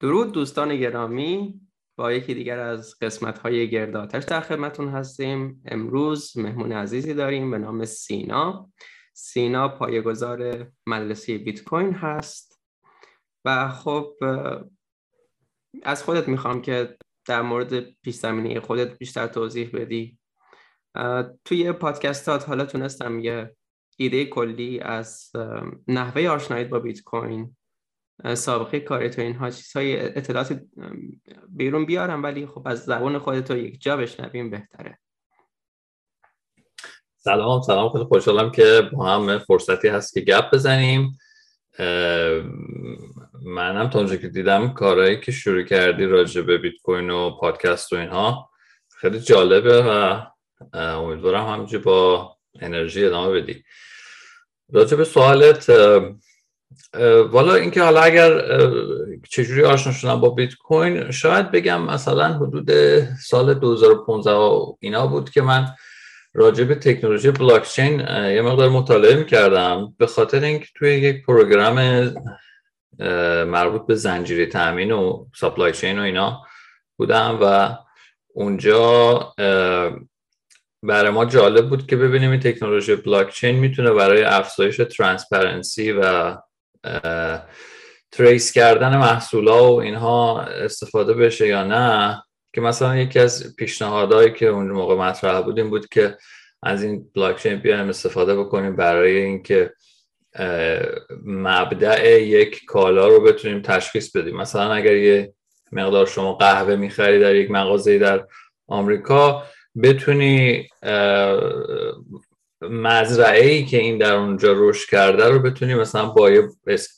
درود دوستان گرامی با یکی دیگر از قسمت های گرداتش در خدمتون هستیم. امروز مهمون عزیزی داریم به نام سینا. سینا پایگزار مدرسه بیت کوین هست و خب از خودت می‌خوام که در مورد پیش خودت بیشتر توضیح بدی. توی پادکستات حالا تونستم یه ایده کلی از نحوه آشناییت با بیت کوین سابقه کاری تو اینها چیزهای اطلاعات بیرون بیارم ولی خب از زبان خودت رو یک جا بشنویم بهتره. سلام سلام. خیلی خوشحالم که با هم فرصتی هست که گپ بزنیم. منم تا اونجا که دیدم کارهایی که شروع کردی راجع به بیت کوین و پادکست و اینها خیلی جالبه و امیدوارم همینجور با انرژی ادامه بدی. راجع به سوالت والا اینکه حالا اگر چجوری آشنا شدم با بیت کوین شاید بگم مثلا حدود سال 2015 اینا بود که من راجع به تکنولوژی بلاکچین یه مقدار مطالعه می‌کردم. به خاطر اینکه توی یک پروگرام مربوط به زنجیره تامین و سپلای چین و اینا بودم و اونجا برای ما جالب بود که ببینیم این تکنولوژی بلاکچین می‌تونه برای افزایش transparency و trace کردن محصولا و اینها استفاده بشه یا نه که مثلا یکی از پیشنهادهایی که اون موقع مطرح بود این بود که از این بلاکچین بیایم استفاده بکنیم برای اینکه مبدأ یک کالا رو بتونیم تشخیص بدیم. مثلا اگر یه مقدار شما قهوه می‌خری در یک مغازه در آمریکا بتونی مزرعه ای که این در اونجا رشد کرده رو بتونی مثلا با یه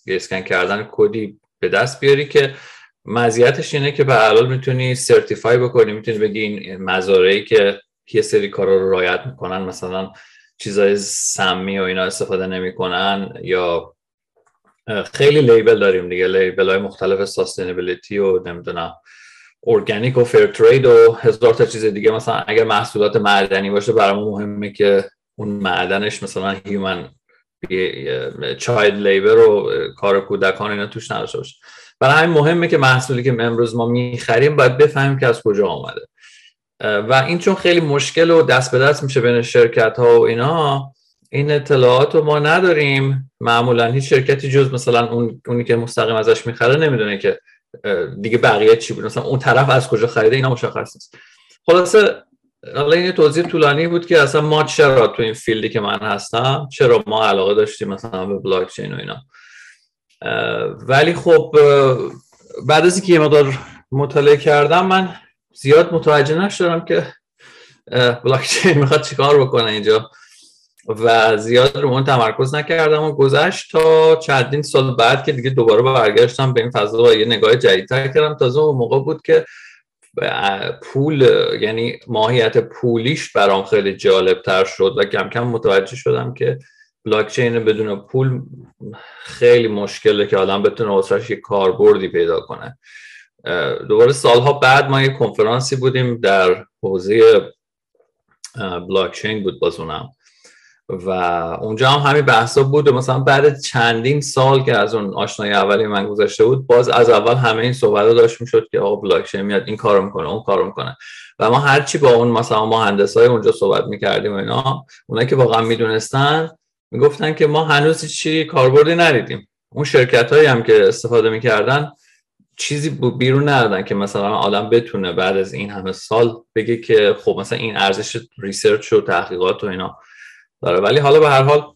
اسکن کردن کدی به دست بیاری که مزیتش اینه که به حلال می‌تونی سرتیفای بکنی می‌تونی بگی این مزارعی که یه سری کارا رو رایت می‌کنن مثلا چیزای سمی و اینا استفاده نمی‌کنن یا خیلی لیبل داریم دیگه لیبل های مختلف ساستینبیلیتی و نمی‌دونم ارگانیک و fair trade و هزار تا چیز دیگه. مثلا اگر محصولات معدنی باشه برامون مهمه که اون معدنش مثلا human child labor و کار کودکان اینا توش نداشته باشه. برای همین مهمه که محصولی که امروز ما می‌خریم باید بفهمیم که از کجا آمده و این چون خیلی مشکل و دست به دست میشه بین شرکت ها و اینا این اطلاعات رو ما نداریم. معمولا هیچ شرکتی جز مثلا اون اونی که مستقیم ازش می‌خره نمی‌دونه که دیگه بقیه چی بود؟ مثلا اون طرف از کجا خریده؟ اینا مشخص نیست. خلاصه حالا این توضیح طولانی بود که اصلا ما چرا تو این field ی که من هستم چرا ما علاقه داشتیم مثلا به بلاک چین و اینا. ولی خب بعد از اینکه یه مقدار مطالعه کردم من زیاد متوجه نشدم که بلاک چین می‌خواد چیکار بکنه اینجا. و زیاد رو من تمرکز نکردم و گذشت تا چندین سال بعد که دیگه دوباره برگشتم به این فضا و یه نگاه جدیدتر کردم. تازه اون موقع بود که پول یعنی ماهیت پولیش برام خیلی جالب تر شد و کم کم متوجه شدم که بلاکچین بدون پول خیلی مشکله که آدم بتونه واسش یه کاربردی پیدا کنه. دوباره سالها بعد ما یه کنفرانسی بودیم در حوزه بلاکچین بود بازونم و اونجا هم همین بحثا بود و مثلا بعد چندین سال که از اون آشنایی اولی من گذاشته بود باز از اول همه این صحبت داشت می‌شد که آقا بلاکچین میاد این کارو می‌کنه اون کارو می‌کنه. و ما هرچی با اون مثلا مهندس های اونجا صحبت می‌کردیم و اینا اونایی که واقعا می‌دونستن می‌گفتن که ما هنوز چی کاربردی ندیدیم. اون شرکت هایی هم که استفاده می‌کردن چیزی بیرون ندادن که مثلا آدم بتونه بعد از این همه سال بگه که خب مثلا این ارزش ریسرچ و تحقیقات و اینا. داره. ولی حالا به هر حال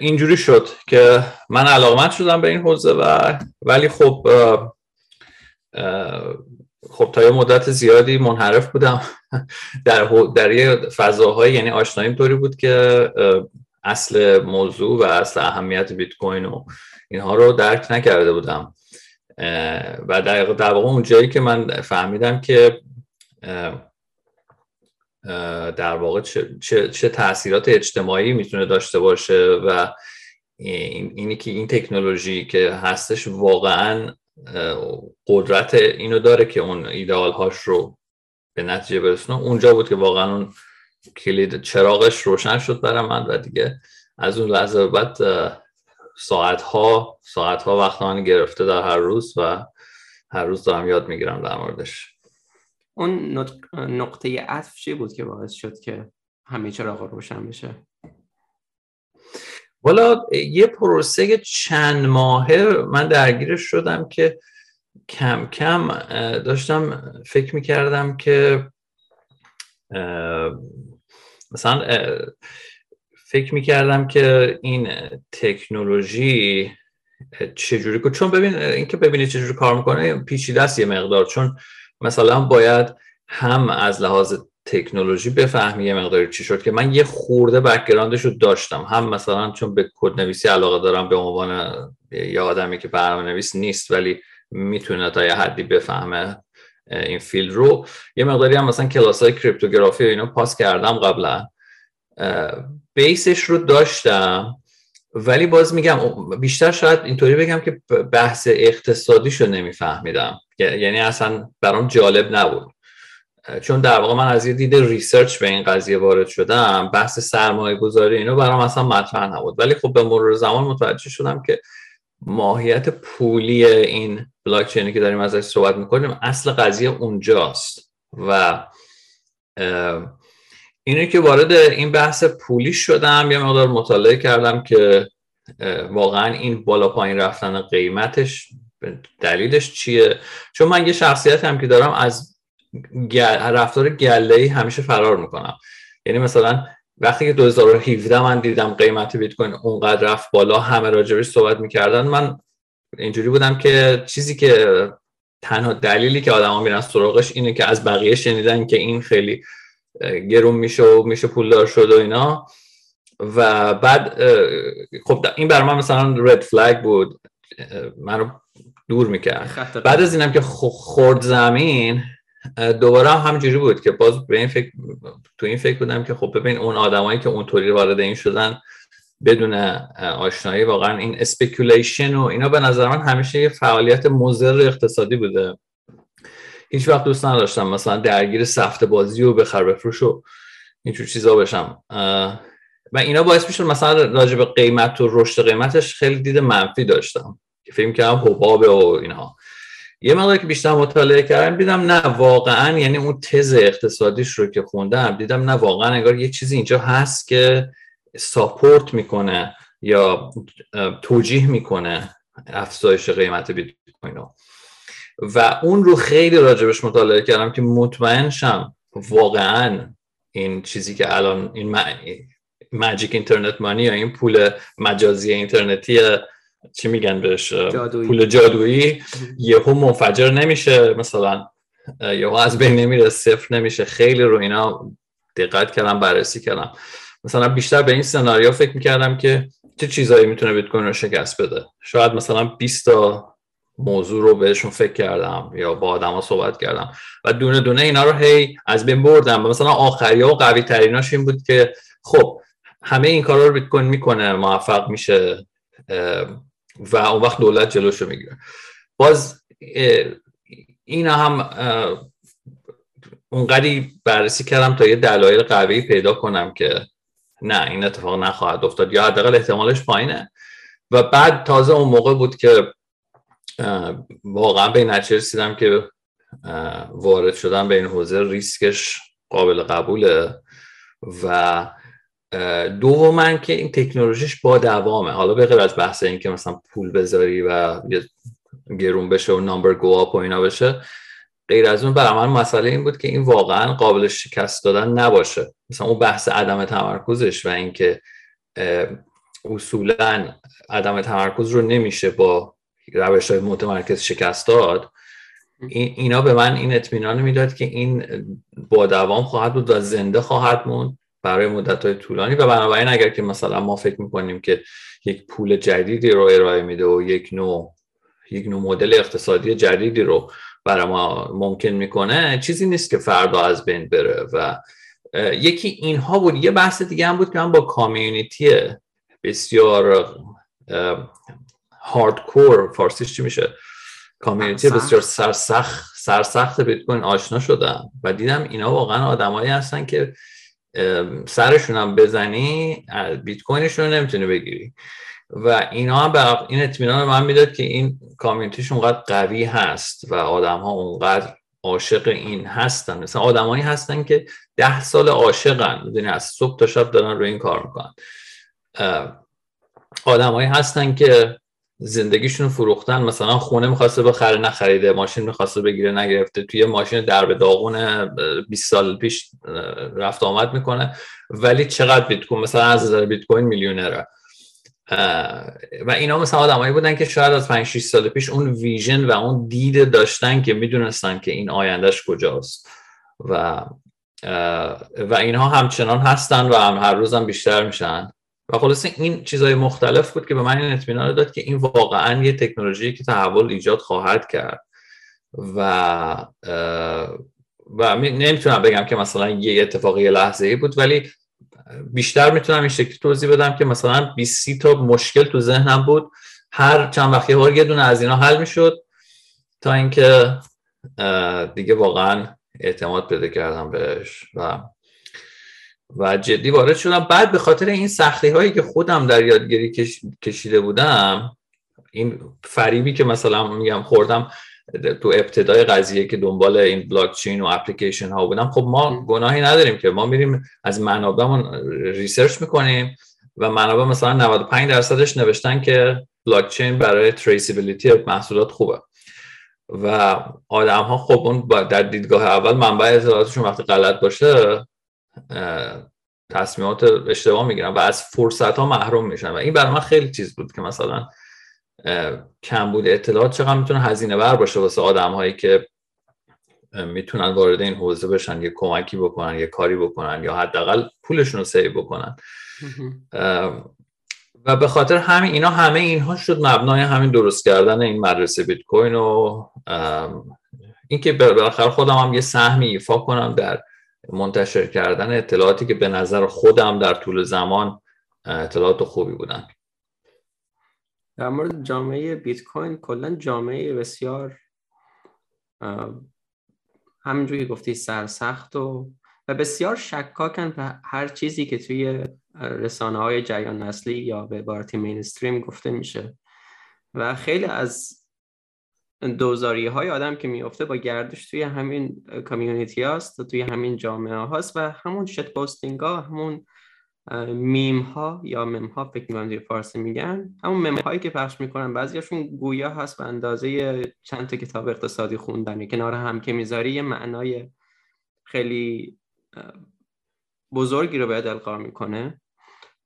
اینجوری شد که من علاقمند شدم به این حوزه و ولی خب خب تا یه مدت زیادی منحرف بودم. در در یه فضاهای یعنی آشناییم طوری بود که اصل موضوع و اصل اهمیت بیت کوین و اینها رو درک نکرده بودم. و در واقع اون جایی که من فهمیدم که در واقع چه, چه, چه تاثیرات اجتماعی می‌تونه داشته باشه و اینی که این تکنولوژی که هستش واقعا قدرت اینو داره که اون ایدئال هاش رو به نتیجه برسونه. اونجا بود که واقعا اون کلید چراغش روشن شد برای من و دیگه از اون لحظه بعد ساعت ها ساعت ها وقت گرفته در هر روز و هر روز دارم یاد می‌گیرم در موردش. اون نقطه عطف چی بود که باعث شد که همه چراغ روشن بشه؟ والا یه پروسه چند ماهه من درگیرش شدم که کم کم داشتم فکر می‌کردم که مثلا فکر می‌کردم که این تکنولوژی چجوری چون ببین اینکه ببینی چجوری کار می‌کنه پیچیده است یه مقدار. چون مثلا باید هم از لحاظ تکنولوژی بفهمی یه مقداری چی شد که من یه خورده background ش رو داشتم. هم مثلا چون به کد نویسی علاقه دارم به عنوان یه آدمی که برنامه نویس نیست ولی می‌تونه تا یه حدی بفهمه این field رو. یه مقداری هم مثلا کلاس های cryptography و اینا پاس کردم قبلا. base ش رو داشتم. ولی باز میگم بیشتر شاید اینطوری بگم که بحث اقتصادیش رو نمیفهمیدم یعنی اصلا برام جالب نبود. چون در واقع من از یه دید research به این قضیه وارد شدم بحث سرمایه گذاری اینو برام اصلا مطرح نبود. ولی خب به مرور زمان متوجه شدم که ماهیت پولی این بلاک که داریم ازش صحبت می‌کنیم اصل قضیه اونجاست. و اینه که وارد این بحث پولی شدم. یه مقدار مطالعه کردم که واقعا این بالا پایین رفتن قیمتش دلیلش چیه؟ چون من یه شخصیت هم که دارم از رفتار گله همیشه فرار می‌کنم. یعنی مثلا وقتی که 2017 من دیدم قیمت بیت کوین اونقدر رفت بالا همه راجبش صحبت می‌کردن من اینجوری بودم که چیزی که تنها دلیلی که آدما میرن سراغش اینه که از بقیه شنیدن که این خیلی گرون میشه و میشه پولدار شد و اینا. و بعد خب این بر من مثلا رد فلگ بود. منو دور می‌کرد. بعد از اینم که خورد زمین دوباره هم همجوری بود که باز به این فکر تو این فکر بودم که خب ببین اون آدمایی که اونطوری وارد این شدن بدون آشنایی واقعا این speculation و اینا به نظر من همیشه یه فعالیت مضر اقتصادی بوده. هیچ وقت دوست نداشتم مثلا درگیر سفته بازی و بخر بفروش و اینجور چیزا بشم. و اینا باعث می‌شد مثلا راجع به قیمت و رشد قیمتش خیلی دید منفی داشتم. که فکر کردم حبابه و اینها یه مقدار که بیشتر مطالعه کردم دیدم نه واقعا یعنی اون تز اقتصادیش رو که خوندم دیدم نه واقعا انگار یه چیزی اینجا هست که ساپورت می‌کنه یا توجیه می‌کنه افزایش قیمت بیت کوین و اون رو خیلی راجبش مطالعه کردم که مطمئن شم واقعا این چیزی که الان این ماجیک اینترنت مانی یا این پول مجازی اینترنتی چی میگن بهش؟ پول جادویی یهو منفجر نمیشه مثلا یهو از بین نمیره صفر نمیشه. خیلی رو اینا دقت کردم بررسی کردم. مثلا بیشتر به این سناریو فکر می‌کردم که چه چیزایی می‌تونه بیت کوین رو شکست بده. شاید مثلا 20 تا موضوع رو بهشون فکر کردم یا با آدما صحبت کردم. و دونه دونه اینا رو هی از بین بردم. مثلا آخری و قوی تریناش این بود که خب همه این کارا رو بیت کوین می‌کنه موفق میشه و اون وقت دولت جلوشو می‌گیره. باز اینا هم اونقدری بررسی کردم تا یه دلایل قوی پیدا کنم که نه این اتفاق نخواهد افتاد یا حداقل احتمالش پایینه. و بعد تازه اون موقع بود که واقعا به این نتیجه رسیدم که وارد شدن به این حوزه ریسکش قابل قبوله و دوما که این تکنولوژیش با دوامه. حالا به غیر از بحث این که مثلا پول بذاری و گرون بشه و نامبر گو اپ و اینا بشه غیر از اون برای من مسئله این بود که این واقعا قابل شکست دادن نباشه. مثلا اون بحث عدم تمرکزش و اینکه اصولا عدم تمرکز رو نمیشه با روش های متمرکز شکست داد اینا به من این اطمینان می‌داد که این با دوام خواهد بود و زنده خواهد موند برای مدت های طولانی. و بنابراین اگر که مثلا ما فکر می‌کنیم که یک پول جدیدی رو ارائه میده و یک نوع یک نوع مدل اقتصادی جدیدی رو برای ما ممکن می‌کنه چیزی نیست که فردا از بین بره. و یکی اینها بود. یه بحث دیگه هم بود که من با کامیونیتی بسیار هاردکور فارسیش چی میشه؟ کامیونیتی بسیار سرسخت سرسخت بیت کوین آشنا شدم و دیدم اینا واقعا آدمایی هستن که سرشون هم بزنی بیت کوینشون رو نمی‌تونی بگیری. و اینا هم به این اطمینان من می‌داد که این کامیونیتیش اونقدر قوی هست و آدم ها اونقدر عاشق این هستن. مثلا آدمایی هستن که ده سال عاشقن. می‌دونی از صبح تا شب دارن روی این کار می‌کنن. آدمایی هستن که زندگیشون فروختن. مثلا خونه می‌خواسته بخره نخریده ماشین می‌خواسته بگیره نگرفته. توی ماشین در به داغون 20 سال پیش رفت آمد می‌کنه. ولی چقدر بیت کوین؟ مثلا از نظر بیت کوین میلیونره. و اینا مثلا آدمایی بودن که شاید از 5 6 سال پیش اون ویژن و اون دید داشتن که می‌دونستن که این آیندهش کجاست. و و اینها همچنان هستن و هم هر روز هم بیشتر میشن. و خلاصه این چیزهای مختلف بود که به من این اطمینان داد که این واقعا یه تکنولوژی که تحول ایجاد خواهد کرد. و و نمی‌تونم بگم که مثلا یه اتفاقی لحظه ای بود ولی بیشتر می‌تونم این شکلی توضیح بدم که مثلا 20 تا مشکل تو ذهنم بود. هر چند وقتی بار یه دونه از اینا حل می‌شد تا اینکه دیگه واقعا اعتماد پیدا کردم بهش. و و جدی وارد شدم. بعد به خاطر این سختی هایی که خودم در یادگیری کشیده بودم این فریبی که مثلا میگم خوردم تو ابتدای قضیه که دنبال این بلاک چین و اپلیکیشن ها بودم خب ما گناهی نداریم که. ما میریم از منابعمون research می‌کنیم و منابع مثلا 95 درصدش نوشتن که بلاک چین برای traceability محصولات خوبه. و آدم ها خب اون در دیدگاه اول منبع اطلاعاتشون وقتی غلط باشه تصمیمات اشتباه می‌گیرن و از فرصت ها محروم میشن و این برای من خیلی چیز بود که مثلا کم بود. اطلاعات چقدر می‌تونه هزینه بر باشه واسه آدم هایی که می‌تونن وارد این حوزه بشن یه کمکی بکنن یه کاری بکنن یا حداقل پولشون رو سیو بکنن. و به خاطر همین اینا همه اینها شد مبنای همین درست کردن این مدرسه بیت کوین و اینکه بالاخره خودم هم یه سهمی ایفا کنم در منتشر کردن اطلاعاتی که به نظر خودم در طول زمان اطلاعات خوبی بودن. در مورد جامعه بیت کوین کلا جامعه بسیار همینجوری گفتی سرسخت و و بسیار شکاکن به هر چیزی که توی رسانه های جریان نسلی یا به عبارتی مینستریم گفته میشه. و خیلی از دوزاری های آدم که میفته با گردش توی همین کامیونیتی هاست توی همین جامعه هاست و همون شت پوستینگ ها همون میم ها یا مم ها فکر می‌کنم توی فارسی میگن. همون مم هایی که پخش می‌کنن بعضیاشون گویا هست به اندازه چند تا کتاب اقتصادی خوندنی. کنار هم که می‌ذاری یه معنای خیلی بزرگی رو باید القا می‌کنه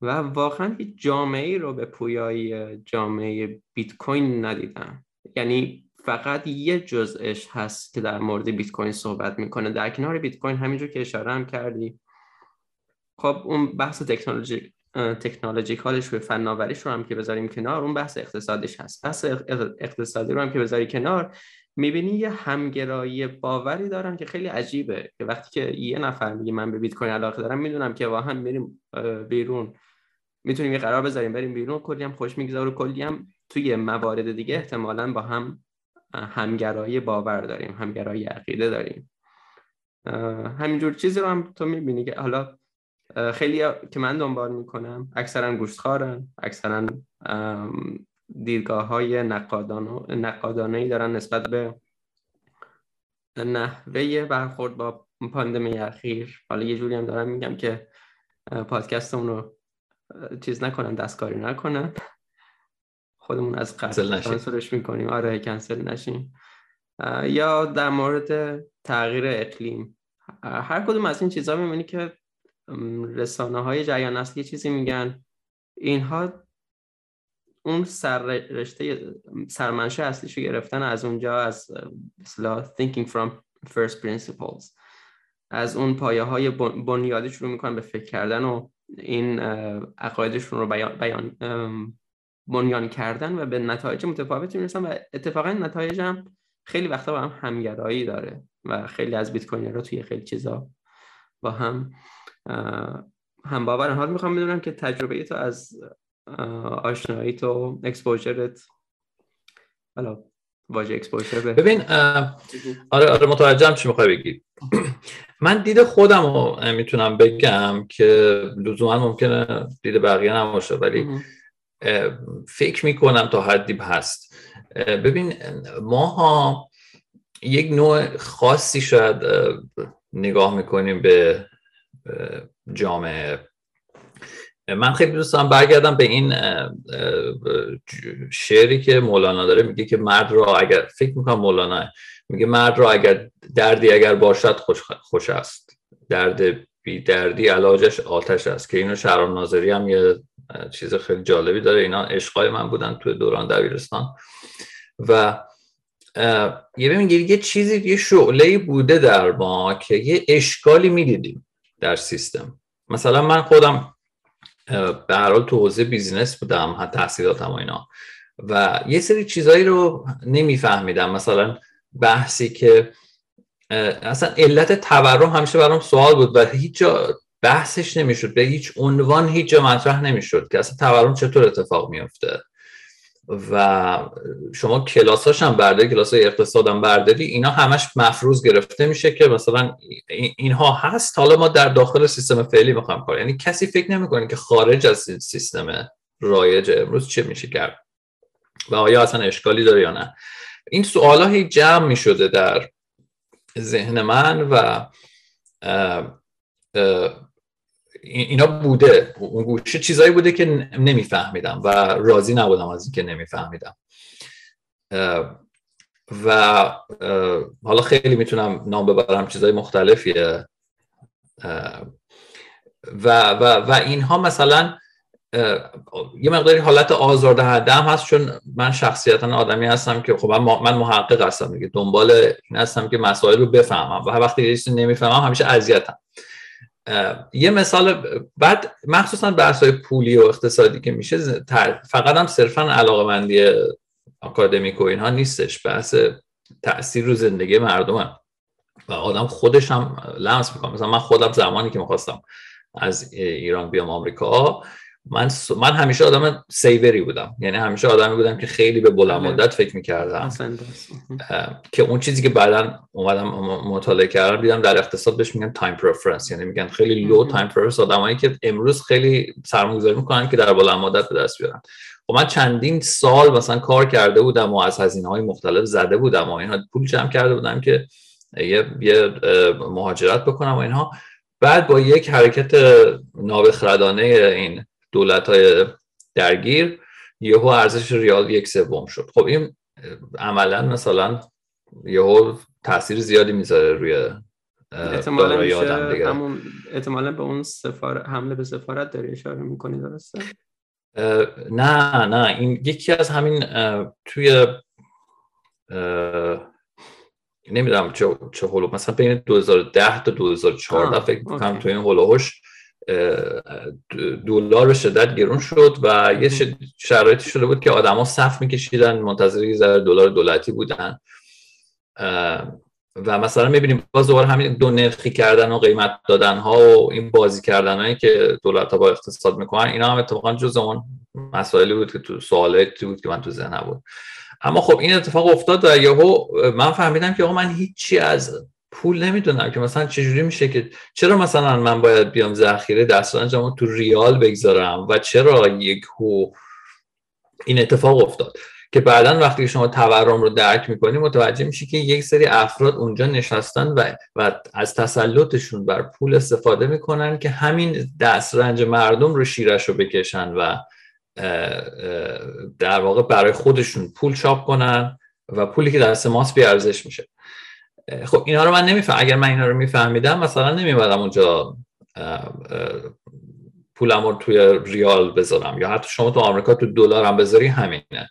و واقعا هیچ جامعه رو به پویایی جامعه بیت کوین ندیدم. یعنی فقط یه جزءش هست که در مورد بیت کوین صحبت می‌کنه. در کنار بیت کوین همینجور که اشاره هم کردی. خب اون بحث تکنولوژی تکنولوژیکالش و فناوریش رو هم که بذاریم کنار اون بحث اقتصادیش هست. بحث اقتصادی رو هم که بذاری کنار می‌بینی یه همگرایی باوری دارن که خیلی عجیبه. که وقتی که یه نفر میگه من به بیت کوین علاقه دارم می‌دونم که واهم میریم بیرون. می‌تونیم یه قرار بذاریم بریم بیرون کلی هم خوش می‌گذاره و کلی هم توی موارد دیگه احتمالا با هم همگرایی باور داریم همگرایی عقیده داریم. همینجور چیزی رو هم تو می‌بینی که حالا خیلی که من دنبال می‌کنم اکثرا گوشتخارن اکثرا دیدگاه های نقادانه دارن نسبت به نحوه برخورد با پاندمی اخیر. حالا یه جوری هم دارم میگم که پادکستمون رو چیز نکنن دستکاری نکنن. خودمون از قبل کنسلش می‌کنیم. آره کنسل نشیم. یا در مورد تغییر اقلیم. هر کدوم از این چیزها می‌بینی که رسانه های جریان اصلی چیزی میگن. اینها اون سر رشته سرمنشه اصلیشو گرفتن از اونجا از مثلا thinking from first principles. از اون پایه های بنیادی شروع می‌کنن به فکر کردن و این عقایدشون رو بیان, بیان بنیان کردن و به نتایج متفاوتی می‌رسن و اتفاقا نتایج هم خیلی وقتا با هم همگرایی داره و خیلی از بیت کوین رو توی خیلی چیزا با هم هم باورن حال می‌خوام. بدونم که تجربه تو از آشنایی تو exposure ت حالا واژه exposure به ببین آره آره متوجهم چی می‌خوای بگی. من دید خودم رو می‌تونم بگم که لزوما ممکنه دید بقیه نباشه ولی فکر می‌کنم تا حدی هست. ببین ماها یک نوع خاصی شاید نگاه می‌کنیم به جامعه. من خیلی دوست دارم برگردم به این شعری که مولانا داره. میگه که مرد را اگر فکر می‌کنم مولانا میگه مرد را اگر دردی اگر باشد خوش, خوش است. درد بی دردی علاجش آتش است. که اینو شهرام ناظری هم یه چیز خیلی جالبی داره. اینا عشقای من بودن توی دوران دبیرستان. و یه ببین یه چیزی یه شعله بوده در ما که یه اشکالی می‌دیدیم در سیستم. مثلا من خودم به هر حال تو حوزه بیزینس بودم تحصیلاتم و اینا. و یه سری چیزایی رو نمیفهمیدم. مثلا بحثی که اصلا علت تورم همیشه برام سوال بود و هیچ جا بحثش نمی‌شد. به هیچ عنوان هیچ جا مطرح نمی‌شد که اصلا تورم چطور اتفاق میفته و شما کلاساش هم برداری کلاس های اقتصاد هم برداری اینا همش مفروض گرفته میشه که مثلا اینها هست. حالا ما در داخل سیستم فعلی می‌خوام کار یعنی کسی فکر نمی‌کنه که خارج از سیستم رایج امروز چه میشه کرد. و آیا اصلا اشکالی داره یا نه. این سوال هی جمع می‌شده در ذهن من و اینا بوده. اون گوشه چیزایی بوده که نمیفهمیدم و راضی نبودم از اینکه نمیفهمیدم. و حالا خیلی می‌تونم نام ببرم چیزای مختلفیه. و, و, و اینها مثلا یه مقداری حالت آزاردهنده هم هست چون من شخصیتا آدمی هستم که خب من محقق هستم دیگه. دنبال این هستم که مسائل رو بفهمم. و وقتی چیزی نمی‌فهمم همیشه اذیتم. یه مثال بعد مخصوصا بحث های پولی و اقتصادی که میشه فقط هم صرفا علاقه مندی اکادمیک و اینها نیستش بحث تاثیر رو زندگی مردم و آدم خودش هم لمس می‌کنه. مثلا من خودم زمانی که می‌خواستم از ایران بیام آمریکا من من همیشه آدم سیوری بودم. یعنی همیشه آدمی بودم که خیلی به بلند بله. مدت فکر می‌کردم. که اون چیزی که بعدا اومدم مطالعه کردم دیدم در اقتصاد بهش میگن time preference یعنی میگن خیلی low time preference آدمایی که امروز خیلی سرمایه‌گذاری می‌کنن که در بلند مدت به دست بیارن. خب من چندین سال مثلا کار کرده بودم و از هزینه های مختلف زده بودم و اینها پول جمع کرده بودم که یه, یه مهاجرت بکنم و اینها. بعد با یک حرکت نابخردانه این دولت های درگیر یهو ارزش ریال یک سوم شد. خب این عملا مثلا یهو تاثیر زیادی می‌ذاره روی احتمالا همون احتمالا به اون سفار حمله به سفارت داری اشاره می‌کنی درسته؟ نه نه. این یکی از همین توی نمی‌دونم چه چه هلو مثلا بین 2010 تا 2014 فکر می‌کنم توی این هلوهوش دلار به شدت گرون شد و یه شرایطی شده بود که آدما صف میکشیدن منتظر یه ذره دلار دولتی بودن. و مثلا می‌بینیم باز دوباره همین دو نرخی کردن و قیمت دادن ها و این بازی کردن هایی که دولت ها با اقتصاد می‌کنن اینا هم اتفاقا جز اون مسائلی بود که تو سوالاتی بود که من تو ذهنم بود. اما خب این اتفاق افتاد و یهو من فهمیدم که من هیچی از پول نمی‌دونم که مثلا چجوری میشه که چرا مثلا من باید بیام ذخیره دستانجمو تو ریال بگذارم؟ و چرا یک هو این اتفاق افتاد؟ که بعدا وقتی شما تورم رو درک می‌کنی متوجه میشی که یک سری افراد اونجا نشستن و, و از تسلطشون بر پول استفاده می‌کنن که همین دسترنج مردم رو شیرش رو بکشن و در واقع برای خودشون پول چاپ کنن و پولی که دست ماست بیارزش میشه. خب اینا رو من نمیفهم. اگر من اینا رو میفهمیدم مثلا نمیمدم اونجا پولم رو توی ریال بذارم. یا حتی شما تو آمریکا تو دلار هم بذاری همینه.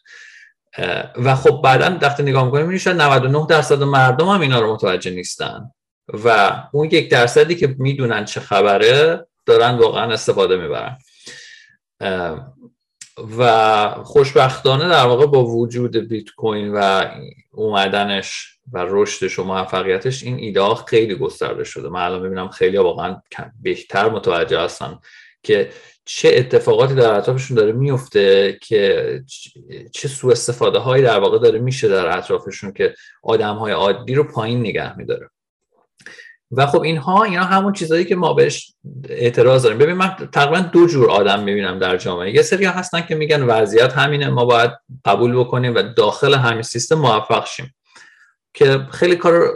و خب بعدا وقتی نگاه می‌کنیم میشه 99 درصد مردم هم اینا رو متوجه نیستن. و اون یک درصدی که می‌دونن چه خبره دارن واقعا استفاده می‌برن. و خوشبختانه در واقع با وجود بیت کوین و اومدنش و رشدش و موفقیتش این ایده خیلی گسترده شده. من الان می‌بینم خیلی واقعا بهتر متوجه هستن که چه اتفاقاتی در اطرافشون داره میفته که چه سوء استفاده هایی در واقع داره میشه در اطرافشون که آدم های عادی رو پایین نگه میداره. و خب اینها اینا همون چیزهایی که ما بهش اعتراض داریم. ببین من تقریبا دو جور آدم می‌بینم در جامعه. یه سری هستن که میگن وضعیت همینه ما باید قبول بکنیم و داخل همین سیستم موفق شیم. که خیلی کار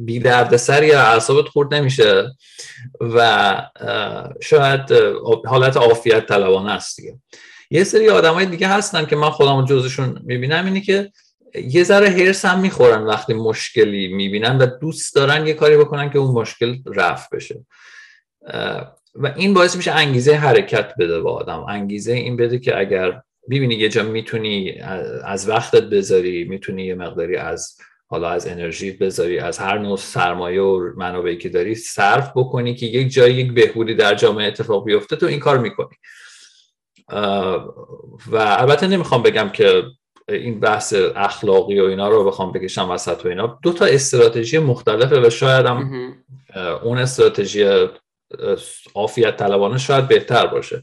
بی سر یا اعصابت خورد نمیشه و شاید حالت عافیت طلبانه است دیگه. یه سری آدمای دیگه هستن که من خودم جزشون می‌بینم اینه که یه ذره هرس هم می‌خورن وقتی مشکلی می‌بینن و دوست دارن یه کاری بکنن که اون مشکل رفت بشه. و این باعث میشه انگیزه حرکت بده به آدم. انگیزه این بده که اگر ببینی یه جا می‌تونی از وقتت بذاری می‌تونی یه مقداری از حالا از انرژی بذاری از هر نوع سرمایه و منابعی که داری صرف بکنی که یک جایی یک بهبودی در جامعه اتفاق بیفته تو این کار می‌کنی. و البته نمی‌خوام بگم که این بحث اخلاقی و اینا رو بخوام بکشم وسط و اینا. دو تا استراتژی مختلفه و شاید هم اون استراتژی عافیت طلبانه شاید بهتر باشه.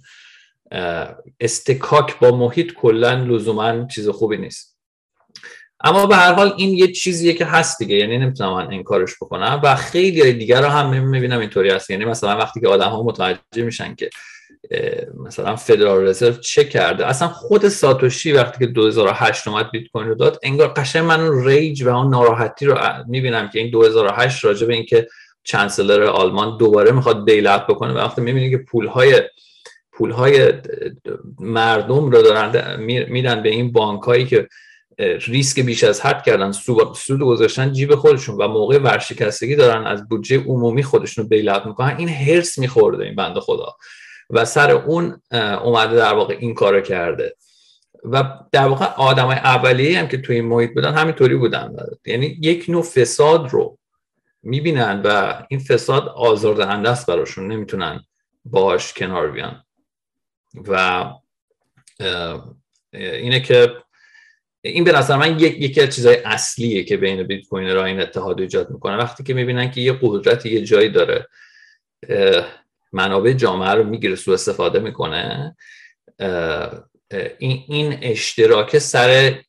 استکاک با محیط کلا لزوما چیز خوبی نیست. اما به هر حال این یه چیزیه که هست دیگه یعنی نمی‌تونم من انکارش بکنم و خیلی دیگر رو هم می‌بینم اینطوری هست. یعنی مثلا وقتی که آدم ها متوجه میشن که مثلا فدرال رزرو چه کرده؟ اصلا خود ساتوشی وقتی که 2008 اومد بیت کوین رو داد انگار قشنگ من ریج و اون ناراحتی رو می‌بینم که این 2008 راجع به اینکه چانسلر آلمان دوباره می‌خواد بیلت بکنه وقتی می‌بینی که پولهای پولهای مردم رو دارن میدن به این بانک که ریسک بیش از حد کردن سود گذاشتن جیب خودشون و موقع ورشکستگی دارن از بودجه عمومی خودشون رو بیلت می‌کنن این هرس میخورده این بنده خدا. و سر اون اومده در واقع این کارو کرده. و در واقع آدم های اولیه هم که توی این محیط بودن همینطوری بودن. یعنی یک نوع فساد رو می‌بینن و این فساد آزاردهنده است براشون. نمی‌تونن باش کنار بیان. و اینه که این به نظر من یک یکی از چیزهای اصلیه که بین بیت کوین را این اتحاد ایجاد می‌کنه. وقتی که می‌بینن که یه قدرت یه جایی داره منابع جامعه رو می‌گیره سو استفاده می‌کنه. این اشتراک سر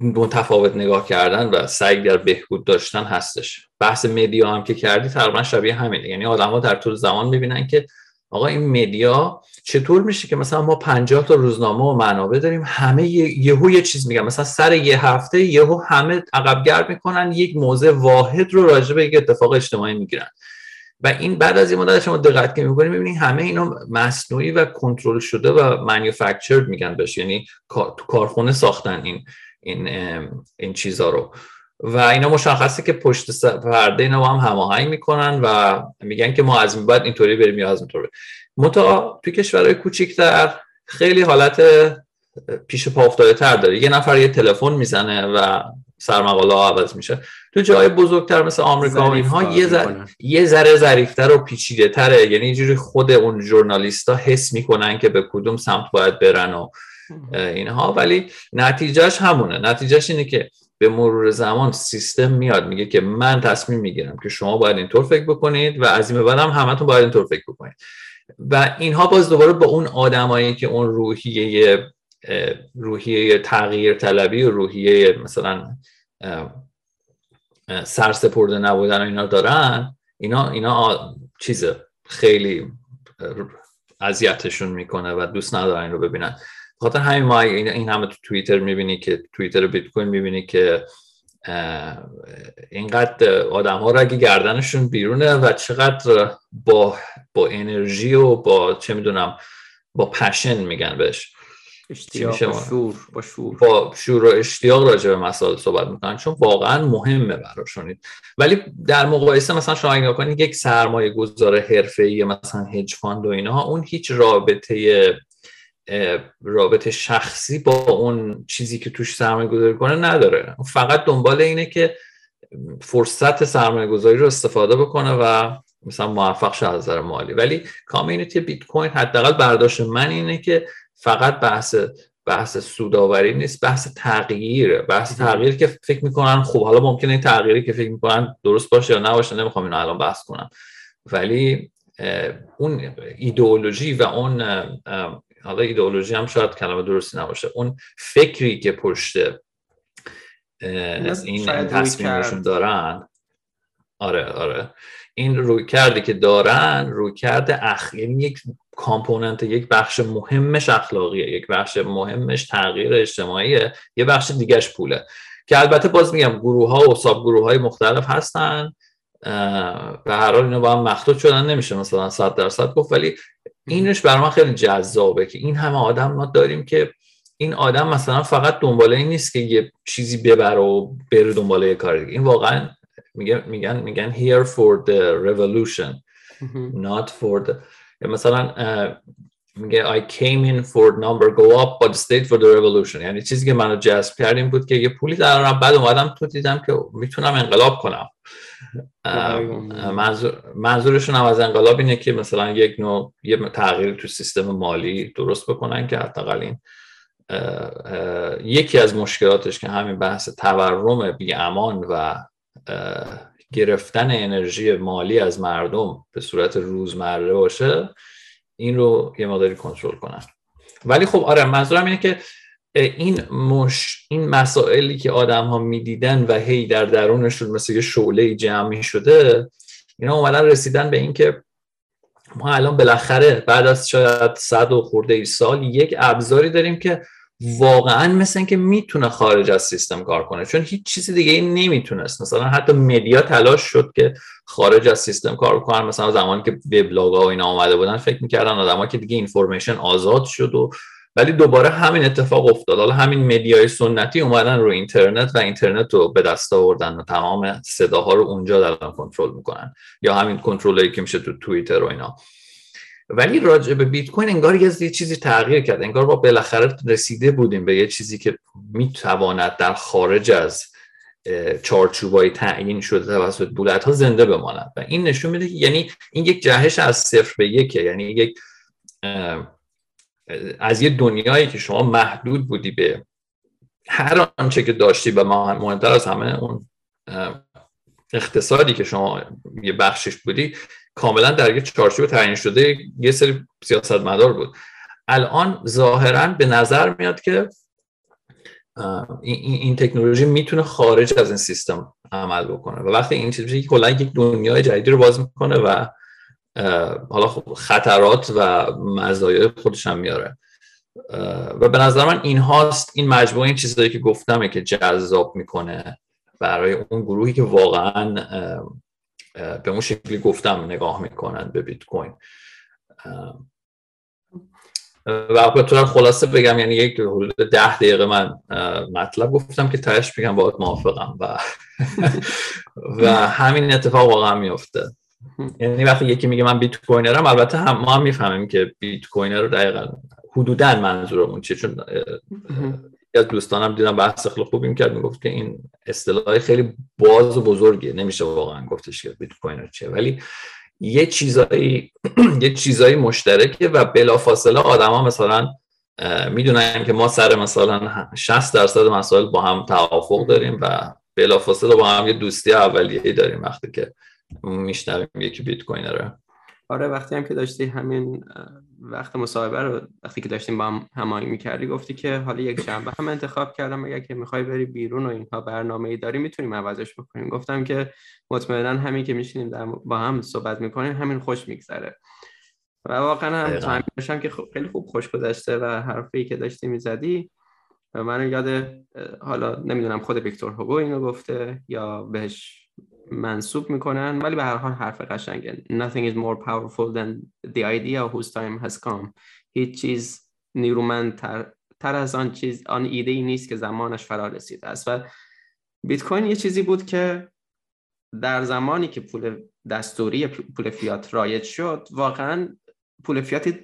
متفاوت نگاه کردن و سعی در بهبود داشتن هستش. بحث مدیا هم که کردی تقریبا شبیه همینه. یعنی آدما در طول زمان می‌بینن که آقا این مدیا چطور میشه که مثلا ما 50 تا روزنامه و منابع داریم همه یهو یه چیز میگن. مثلا سر یه هفته یهو همه عقب گرد می‌کنن یک موضع واحد رو راجع به یک اتفاق اجتماعی می‌گیرن. و این بعد از این مدت شما دقت که می‌کنید می‌بینید همه اینا مصنوعی و کنترل شده و مانیفکتچرد میگن بهش یعنی تو کارخونه ساختن این این این چیزا رو. و اینا مشخصه که پشت پرده اینا با هم هماهنگ می‌کنن و میگن که ما از این بعد اینطوری بریم یا از اینطوری متا توی کشورهای کوچیکتر خیلی حالت پیش پا افتاده تر داره. یه نفر یه تلفن می‌زنه و سرمقاله ها عوض میشه. تو جای بزرگتر مثل آمریکا و اینها یه ذره یه ذره ظریفتر و پیچیده تره. یعنی اینجوری خود اون ژورنالیستا حس می‌کنن که به کدوم سمت باید برن و اینها. ولی نتیجهش همونه. نتیجهش اینه که به مرور زمان سیستم میاد. میگه که من تصمیم می‌گیرم که شما باید اینطور فکر بکنید و از این بعد هم همتون باید اینطور فکر بکنید. و اینها باز دوباره با اون آدمایی که اون روحیه روحیه تغییر طلبی و روحیه مثلا سرسپرده نبودن و اینا دارن. اینا اینا چیز خیلی اذیتشون می‌کنه و دوست ندارن این رو ببینن. خاطر همین ما این همه تو توییتر می‌بینی که توییتر بیت کوین می‌بینی که اینقدر آدم ها اگه گردنشون بیرونه و چقدر با با انرژی و با چه می‌دونم با passion میگن بهش. اشتیاق با شور با شور. با شور و اشتیاق راجع به مسائل صحبت می‌کنن چون واقعا مهمه براشون. ولی در مقایسه مثلا شما اگه کنید یک سرمایه گذار حرفه‌ای مثلا hedge fund و اینها اون هیچ رابطه رابطه شخصی با اون چیزی که توش سرمایه گذاری کنه نداره. فقط دنبال اینه که فرصت سرمایه گذاری رو استفاده بکنه و مثلا موفق شه از نظر مالی. ولی کامیونیتی بیت کوین حداقل برداشت من اینه که فقط بحث بحث سوداوری نیست بحث تغییره. بحث تغییر که فکر می‌کنن خب حالا ممکنه این تغییری که فکر می‌کنن درست باشه یا نباشه نمی‌خوام اینو الان بحث کنم. ولی اون ایدئولوژی و اون حالا ایدئولوژی هم شاید کلمه درستی نباشه. اون فکری که پشت این تصمیمشون دارن. آره آره. این روی کرده که دارن روی کرده اخ یعنی یک کامپوننت یک بخش مهمش اخلاقیه یک بخش مهمش تغییر اجتماعیه یه بخش دیگهش پوله. که البته باز میگم گروه ها و ساب گروه های مختلف هستن به هر حال اینا با هم مخلوط شدن نمیشه مثلا 100 درصد گفت ولی اینش برای من خیلی جذابه که این همه آدم ما داریم که این آدم مثلا فقط دنباله این نیست که یه چیزی ببره و بره دنباله یه کار دیگه. این واقعا میگن میگن میگن here for the revolution not for the مثلا میگه I came in for number go up but stayed for the revolution. یعنی چیزی که منو جذب کرد این بود که یه پولی درارم بعد اومدم تو دیدم که می‌تونم انقلاب کنم منظور منظورشون هم از انقلاب اینه که مثلا یک نوع یه تغییر تو سیستم مالی درست بکنن که حداقل این یکی از مشکلاتش که همین بحث تورم بی امان و گرفتن انرژی مالی از مردم به صورت روزمره باشه این رو یه مقداری کنترل کنن. ولی خب آره منظورم اینه که این مش این مسائلی که آدم ها می‌دیدن و هی در درونشون مثل یه شعله جمعی شده اینا اومدن رسیدن به اینکه ما الان بالاخره بعد از شاید صد و خورده ای سال یک ابزاری داریم که واقعا مثل اینکه می‌تونه خارج از سیستم کار کنه چون هیچ چیز دیگه ای نمی‌تونست. مثلا حتی media تلاش شد که خارج از سیستم کار کنن. مثلا زمانی که وبلاگ ها و اینا آمده بودن فکر می‌کردن آدما که دیگه information آزاد شد و ولی دوباره همین اتفاق افتاد. حالا همین media ی سنتی اومدن رو اینترنت و اینترنت رو به دست آوردن و تمام صداها رو اونجا دارن کنترل می‌کنن. یا همین کنترلی که میشه تو توییتر و اینا. ولی راجع به بیت کوین انگار یه چیزی تغییر کرد. انگار با بالاخره رسیده بودیم به یه چیزی که می‌تواند در خارج از چارچوبای تعیین شده توسط دولت ها زنده بماند. و این نشون میده که یعنی این یک جهش از صفر به یکه. یعنی یک از یه دنیایی که شما محدود بودی به هر آنچه که داشتی و مهمتر از همه اون اقتصادی که شما یه بخشش بودی کاملا در یک چارچوب تعیین شده یه سری سیاست مدار بود. الان ظاهرا به نظر میاد که این, این تکنولوژی می‌تونه خارج از این سیستم عمل بکنه. و وقتی این چیزی که کلا یک دنیای جدیدی رو باز می‌کنه و حالا خب خطرات و مزایای خودش هم میاره. و به نظر من این هاست این مجموعه این چیزهایی که گفتمه که جذاب می‌کنه برای اون گروهی که واقعا به اون شکلی گفتم نگاه می‌کنن به بیت کوین و به خلاصه بگم یعنی یک حدود ده دقیقه من مطلب گفتم که تهش بگم باید موافقم و و همین اتفاق واقعا میفته یعنی وقتی یکی میگه من بیت کوینرم البته هم ما هم می‌فهمیم که بیت کوینر دقیقا حدودا منظورمون چیه چون از دوستانم دیدم بحث خیلی خوبی می‌کرد می‌گفت که این اصطلاح خیلی باز و بزرگیه نمیشه واقعا گفتش که بیت کوین چیه. ولی یه چیزایی یه چیزایی مشترکه و بلافاصله آدما مثلا می‌دونن که ما سر مثلا 60 درصد مسائل با هم توافق داریم و بلافاصله با هم یه دوستی اولیه‌ای داریم وقتی که میشنویم یکی بیت کوینره آره وقتی هم که داشتی همین وقت مصاحبه رو وقتی که داشتیم با هم هماهنگ می‌کردی گفتی که حالا یک جنبه هم انتخاب کردم اگر که می‌خوای بری بیرون و اینها برنامه ای داری می‌تونیم عوضش بکنیم. گفتم که مطمئنا همین که میشینیم با هم صحبت می‌کنیم همین خوش میگذره. و واقعا هم همین که خیلی خوب خوش گذشته و حرفی که داشتی می‌زدی. من یاد حالا نمی‌دونم خود ویکتور هوگو اینو گفته یا بهش منصوب می‌کنن ولی به هر حال حرف قشنگه. Nothing is more powerful than the idea whose time has come. هیچ چیز نیرومندتر تر از آن چیز آن ایده ای نیست که زمانش فرا رسیده است. و بیت کوین یه چیزی بود که در زمانی که پول دستوری پول فیات رایج شد واقعا پول فیات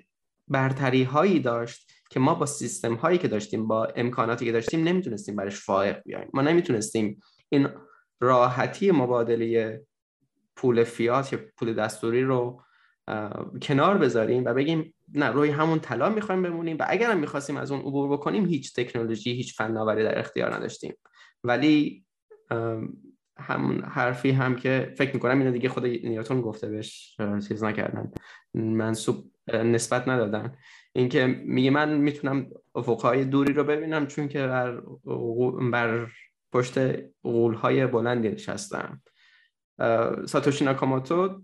برتری هایی داشت که ما با سیستم هایی که داشتیم با امکاناتی که داشتیم نمی‌تونستیم برش فائق بیایم. ما نمی‌تونستیم این راحتی مبادله پول فیات یا پول دستوری رو کنار بذاریم و بگیم نه روی همون طلا می‌خوایم بمونیم و اگر هم می‌خواستیم از اون عبور بکنیم هیچ تکنولوژی هیچ فناوری در اختیار نداشتیم. ولی همون حرفی هم که فکر می‌کنم اینو دیگه خود نیوتون گفته بهش چیز نکردن منصوب نسبت ندادن. اینکه میگه من می‌تونم افقهای دوری رو ببینم چون که بر, بر پشت غولهای بلندی نشستم. ساتوشی ناکاموتو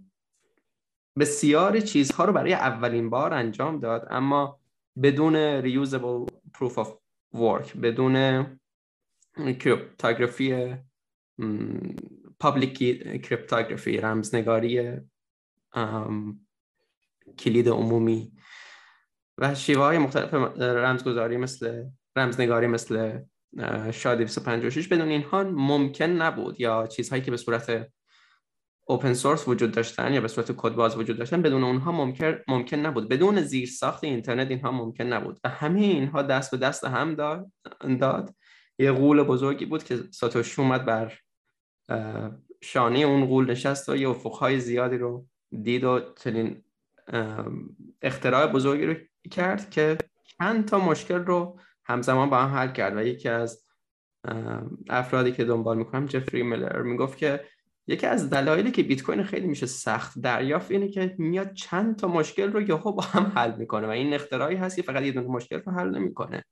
بسیار چیزها رو برای اولین بار انجام داد اما بدون reusable proof of work بدون cryptography public cryptography رمزنگاری کلید عمومی. و شیوه های مختلف رمزگذاری مثل رمزنگاری مثل شاد 256 بدون اینها ممکن نبود یا چیزهایی که به صورت اوپن سورس وجود داشتن یا به صورت کد باز وجود داشتن بدون اونها ممکن ممکن نبود. بدون زیر ساخت اینترنت اینها ممکن نبود. و همه اینها دست به دست هم داد. یه غول بزرگی بود که ساتوشی اومد بر شانه اون غول نشست و یه افقهای زیادی رو دید و چنین اختراع بزرگی رو کرد که چند تا مشکل رو همزمان با هم حل کرد و یکی از افرادی که دنبال می‌کنم جفری میلر می‌گفت که یکی از دلایلی که بیت کوین خیلی میشه سخت دریافت اینه که میاد چند تا مشکل رو یهو با هم حل می‌کنه و این اختراعی هست که فقط یه دونه مشکل رو حل نمی‌کنه.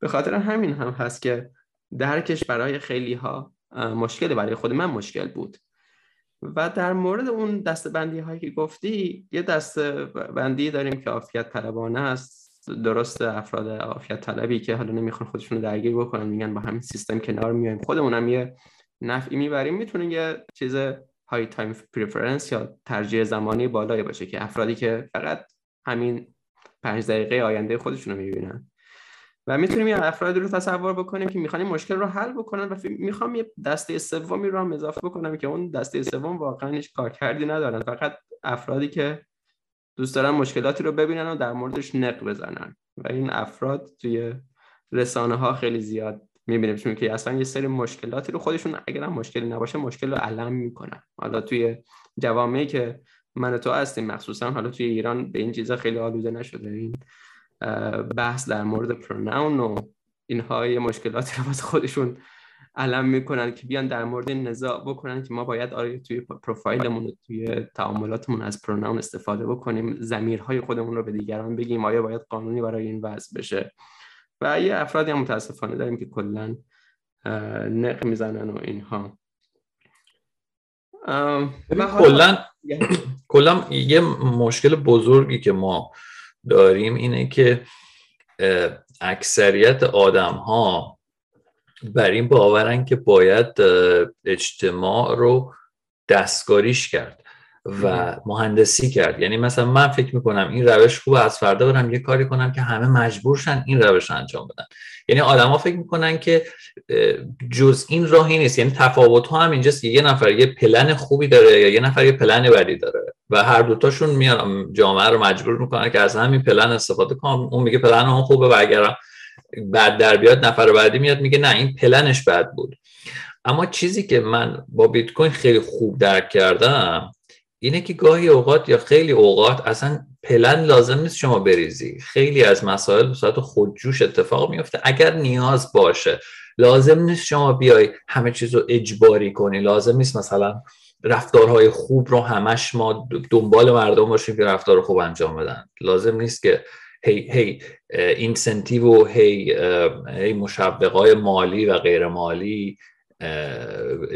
به خاطر همین هم هست که درکش برای خیلی ها مشکل برای خود من مشکل بود. و در مورد اون دسته بندی هایی که گفتی یه دسته بندی داریم که عافیت طلبانه است. درست افراد عافیت طلبی که حالا نمی‌خوان خودشون رو درگیر بکنن میگن با همین سیستم کنار میایم. خودمونم یه نفعی می‌بریم می‌تونه یه چیز های time preference یا ترجیح زمانی بالایی باشه که افرادی که فقط همین پنج دقیقه آینده خودشون رو می‌بینن. و می‌تونیم یه افرادی رو تصور بکنیم که می‌خوان مشکل رو حل بکنن و می‌خوام یه دسته سومی رو هم اضافه بکنم که اون دسته سوم واقعا هیچ کارکردی ندارن. فقط افرادی که دوست دارن مشکلاتی رو ببینن و در موردش نق بزنن. و این افراد توی رسانه ها خیلی زیاد می‌بینیم. چون که اصلا یه سری مشکلاتی رو خودشون اگر هم مشکلی نباشه مشکل رو علم می‌کنن. حالا توی جوامعی که من تو هستیم مخصوصا حالا توی ایران به این چیزا خیلی آلوده نشده. این بحث در مورد پروناون و اینها یه مشکلاتی رو خودشون علم می‌کنن که بیان در مورد نزاع بکنن که ما باید آره توی پروفایلمون و توی تعاملاتمون از پروناون استفاده بکنیم زمیرهای خودمون رو به دیگران بگیم آیا باید قانونی برای این وضع بشه؟ و یه افرادی هم متاسفانه داریم که کلا نق می‌زنن و اینها. کلا کلا یه مشکل بزرگی که ما داریم اینه که اکثریت آدم ها بر این باورن که باید اجتماع رو دستکاریش کرد و مهندسی کرد. یعنی مثلا من فکر می‌کنم این روش خوب از فردا برم یه کاری کنم که همه مجبورشن این روش انجام بدن. یعنی آدما فکر می‌کنن که جز این راهی نیست. یعنی تفاوت ها هم اینجاست یه نفر یه پلن خوبی داره یا یه نفر یه پلن بدی داره و هر دوتاشون میان جامعه رو مجبور می‌کنن که از همین پلن استفاده کنم اون میگه پلن هم خوبه و اگر بعد در بیاد نفر بعدی میاد میگه نه این پلنش بد بود. اما چیزی که من با بیت کوین خیلی خوب درک کردم اینه که گاهی اوقات یا خیلی اوقات اصلا پلن لازم نیست شما بریزی. خیلی از مسائل به صورت خودجوش اتفاق میفته. اگر نیاز باشه لازم نیست شما بیای همه چیز رو اجباری کنی. لازم نیست مثلا رفتارهای خوب رو همش ما دنبال مردم باشیم که رفتار خوب انجام بدن. لازم نیست که هی هی اینسنتیو و هی هی مشوقای مالی و غیر مالی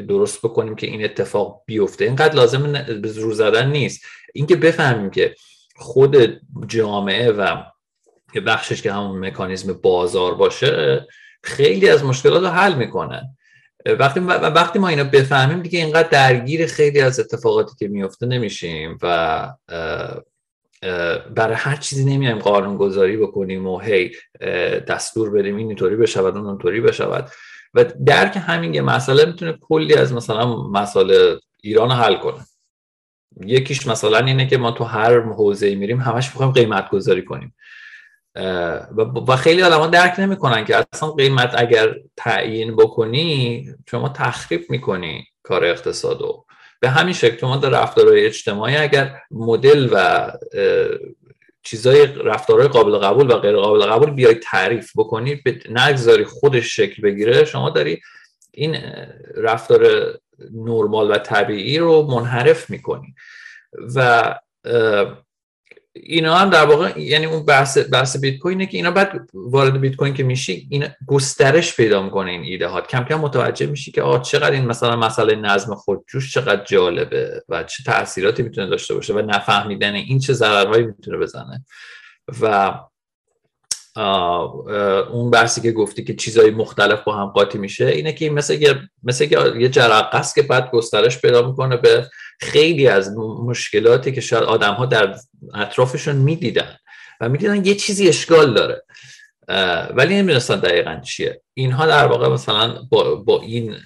درست بکنیم که این اتفاق بیفته. اینقدر لازم رو زدن نیست. اینکه بفهمیم که خود جامعه و بخشش که همون مکانیزم بازار باشه خیلی از مشکلات رو حل می‌کنه وقتی وقتی ما اینا بفهمیم دیگه اینقدر درگیر خیلی از اتفاقاتی که میفته نمیشیم و برای هر چیزی نمیایم قانون گذاری بکنیم و هی دستور بدیم اینطوری بشود اون اونطوری بشود. و درک همین یه مسئله می‌تونه کلی از مثلا مسئله ایران حل کنه. یکیش مثلا اینه که ما تو هر حوزه میریم همش می‌خوایم قیمت گذاری کنیم و خیلی آدما درک نمی‌کنن که اصلا قیمت اگر تعیین بکنی شما تخریب می‌کنی کار اقتصادو. به همین شکل شما در رفتارهای اجتماعی اگر مدل و چیزای رفتارهای قابل قبول و غیر قابل قبول بیای تعریف بکنی نگذاری خودش شکل بگیره شما داری این رفتار نرمال و طبیعی رو منحرف می‌کنی. و اینا هم در واقع یعنی اون بحث بحث بیت کوینه که اینا بعد وارد بیت کوین که میشی این گسترش پیدا می‌کنه این ایده ها. کم کم متوجه میشی که آ چقدر این مثلا مسئله نظم خودجوش چقدر جالبه و چه تاثیراتی می‌تونه داشته باشه و نفهمیدن این چه ضررهایی می‌تونه بزنه. و اون بحثی که گفتی که چیزهای مختلف با هم قاطی میشه اینه که مثل یه مثل یه جرقه است که بعد گسترش پیدا می‌کنه به خیلی از مشکلاتی که شاید آدم ها در اطرافشون می‌دیدن و می‌دیدن یه چیزی اشکال داره. ولی نمی‌دونستن دقیقا چیه. اینها در واقع مثلا با, با این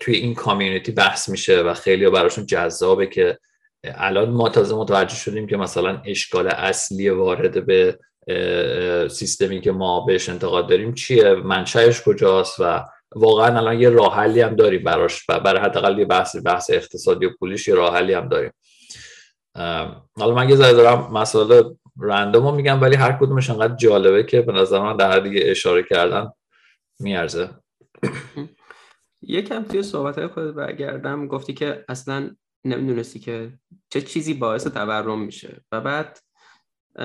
توی این کامیونیتی بحث میشه و خیلی براشون جذابه که الان ما تازه متوجه شدیم که مثلا اشکال اصلی وارد به سیستمی که ما بهش انتقاد داریم چیه منشأش کجاست و واقعا الان یه راه حلی هم داریم براش برای حداقل یه بحث بحث اقتصادی و پولیش یه راه حلی هم داریم. حالا من یه ذره دارم مسائل رندوم میگم ولی هر کدومش انقدر جالبه که به نظر من در دیگه اشاره کردن میارزه. یکم توی صحبت خود برگردم گفتی که اصلا نمی‌دونستی که چه چیزی باعث تورم میشه. و بعد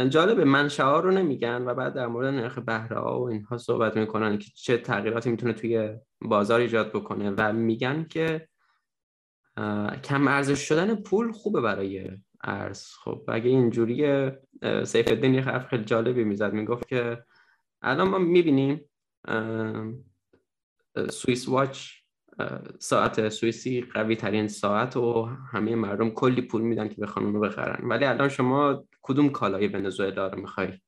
جالبه منشأ ها رو نمیگن و بعد در مورد نرخ بهره ها و اینها صحبت می‌کنن که چه تغییراتی می‌تونه توی بازار ایجاد بکنه و میگن که کم ارزش شدن پول خوبه برای ارز. خب اگه اینجوری سیف الدین یه حرف خیلی جالبی می‌زد می‌گفت که الان ما می‌بینیم سوئیس واچ ساعت سوئیسی قوی ترین ساعت و همه مردم کلی پول میدن که بخوان اونو بخرن. ولی الان شما کدوم کالای ونزوئلا رو می‌خوای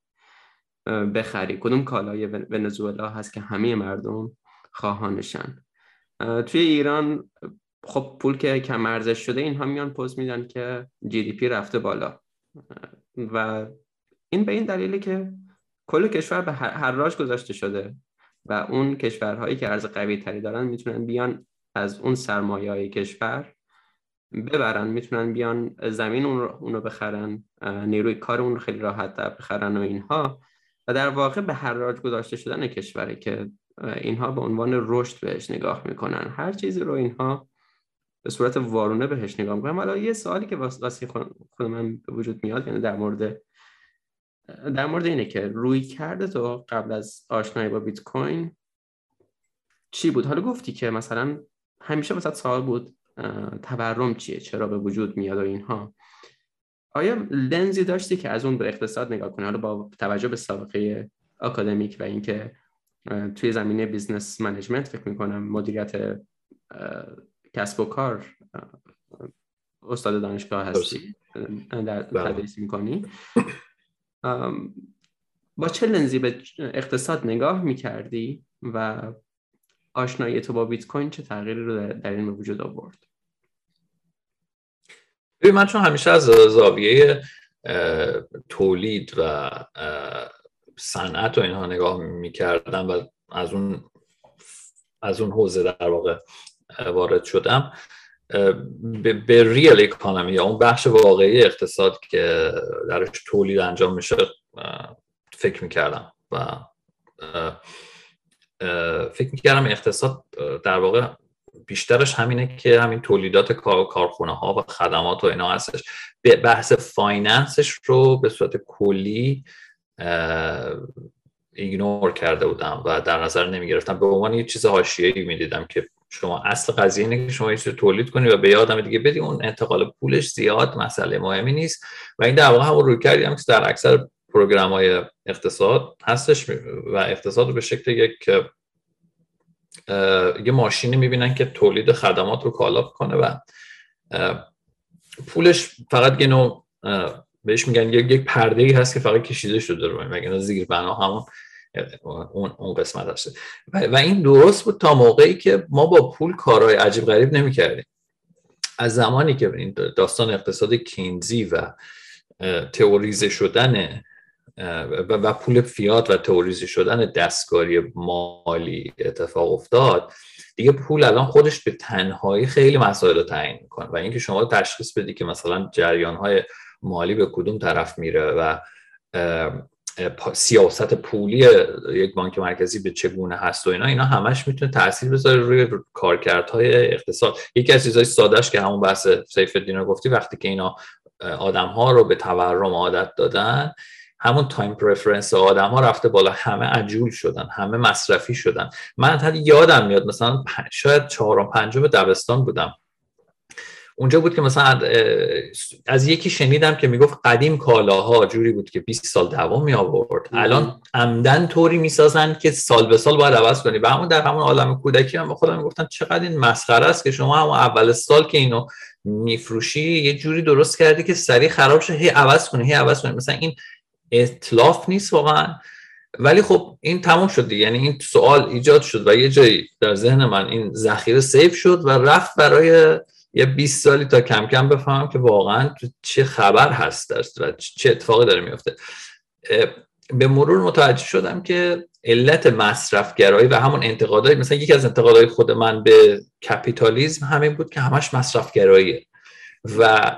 بخری؟ کدوم کالای ونزوئلا هست که همه مردم خواهانشن توی ایران خب پول که کم ارزش شده اینها میان پست میدن که جی دی پی رفته بالا. و این به این دلیلی که کل کشور به حراج گذاشته شده و اون کشورهایی که ارز قوی تری دارن می‌تونن بیان از اون سرمایه های کشور ببرن می‌تونن بیان زمین اون رو, اون رو بخرن نیروی کار اون رو خیلی راحت در بخرن و اینها. و در واقع به حراج گذاشته شدن کشوری که اینها به عنوان رشد بهش نگاه می‌کنن. هر چیزی رو اینها به صورت وارونه بهش نگاه می‌کنن. حالا یه سوالی که واسه خود من به وجود میاد یعنی در مورد در مورد اینه که روی کرده تو قبل از آشنایی با بیت کوین چی بود؟ حالا گفتی که مثلا همیشه مثلا سوال بود. تورم چیه؟ چرا به وجود میاد و اینها؟ آیا لنزی داشتی که از اون به اقتصاد نگاه کنی؟ حالا با توجه به سابقه اکادمیک و اینکه توی زمینه business management فکر می‌کنم مدیریت کسب و کار استاد دانشگاه هستی. در بله. تدریس می‌کنی. با چه لنزی به اقتصاد نگاه می‌کردی و آشنایی تو با بیت کوین چه تغییری رو در این وجود آورد؟ من چون همیشه از زاویه تولید و صنعت و اینها نگاه می‌کردم و از اون از اون حوزه در واقع وارد شدم به ریل اکانومی یا اون بخش واقعی اقتصاد که درش تولید انجام میشه فکر می‌کردم و فکر می‌کردم اقتصاد در واقع بیشترش همینه که همین تولیدات کارخونه ها و خدمات و اینا هستش. بحث finance ش رو به صورت کلی ignore کرده بودم و در نظر نمی گرفتم به عنوان یه چیز حاشیه‌ای می‌دیدم که شما اصل قضیه اینه که شما چیز تولید کنی و به آدم دیگه بدی اون انتقال پولش زیاد مسئله مهمی نیست. و این در واقع هم رویکردی هم که در اکثر پروگرام های اقتصاد هستش و اقتصاد رو به شکل یک یه ماشینی می‌بینن که تولید خدمات رو کالا کنه و پولش فقط یه نوع بهش میگن یک پرده ای هست که فقط کشیده شده رو مگه زیر بنا همون اون اون قسمت هست. و این درست بود تا موقعی که ما با پول کارهای عجیب غریب نمی‌کردیم. از زمانی که این داستان اقتصاد کینزی و تئوریزه شدن و پول فیات و تئوریزه شدن دستکاری مالی اتفاق افتاد. دیگه پول الان خودش به تنهایی خیلی مسائل رو تعیین می‌کنه و اینکه شما تشخیص بدی که مثلا جریان های مالی به کدوم طرف میره و سیاست پولی یک بانک مرکزی به چگونه هست و اینا اینا همش می‌تونه تاثیر بذاره روی کارکردهای اقتصاد. یکی از چیزهای سادهش که همون بحث سیف الدین گفتی وقتی که اینا آدم ها رو به تورم عادت دادن همون time preference آدم ها رفته بالا همه عجول شدن همه مصرفی شدن. من حتی یادم میاد مثلا شاید چهارم پنجم دبستان بودم. اونجا بود که مثلا از یکی شنیدم که می‌گفت قدیم کالاها جوری بود که 20 سال دوام می آورد الان عمدا طوری می‌سازن که سال به سال باید عوض کنی. و همون در همون عالم کودکی هم خودم می‌گفتن چقدر این مسخره است که شما همون اول سال که اینو میفروشی یه جوری درست کردی که سریع خراب شه هی عوض کنی هی عوض کنی. مثلا این اطلاف نیست واقعا. ولی خب این تموم شد یعنی این سوال ایجاد شد و یه جایی در ذهن من این ذخیره سیف شد و رفت برای یه 20 سالی تا کم کم بفهمم که واقعا چه خبر هست و چه اتفاقی داره میفته. به مرور متوجه شدم که علت مصرفگرایی و همون انتقادهای مثلا یکی از انتقادهای خود من به کپیتالیزم همین بود که همش مصرفگراییه. و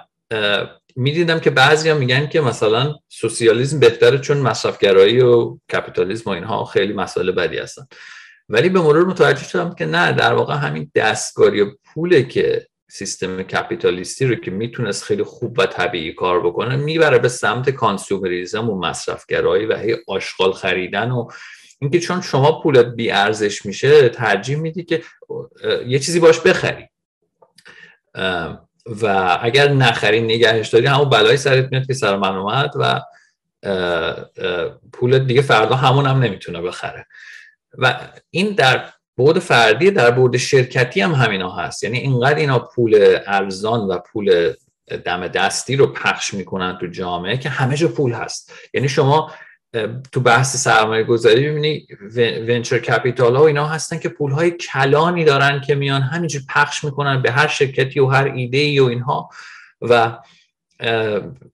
می‌دیدم که بعضی ها میگن که مثلا سوسیالیسم بهتره چون مصرفگرایی و کپیتالیسم و اینها خیلی مسائل بدی هستن. ولی به مرور متوجه شدم که نه در واقع همین دستکاری و پوله که سیستم کپیتالیستی رو که می‌تونست خیلی خوب و طبیعی کار بکنه می‌بره به سمت consumerism و مصرفگرایی و هی آشغال خریدن و اینکه چون شما پولت بی ارزش میشه ترجیح میدی که یه چیزی باش بخری. و اگر نخری نگهش داری همون بلای سرت میاد که سر من اومد و پولت دیگه فردا همون هم نمی‌تونه بخره. و این در بود فردی در بود شرکتی هم همینا هست. یعنی اینقدر اینا پول ارزان و پول دم دستی رو پخش می‌کنن تو جامعه که همه جا پول هست. یعنی شما تو بحث سرمایه گذاری ببینی venture capital ها و اینا هستن که پول های کلانی دارن که میان همینجور پخش می‌کنن به هر شرکتی و هر ایده ای و اینها. و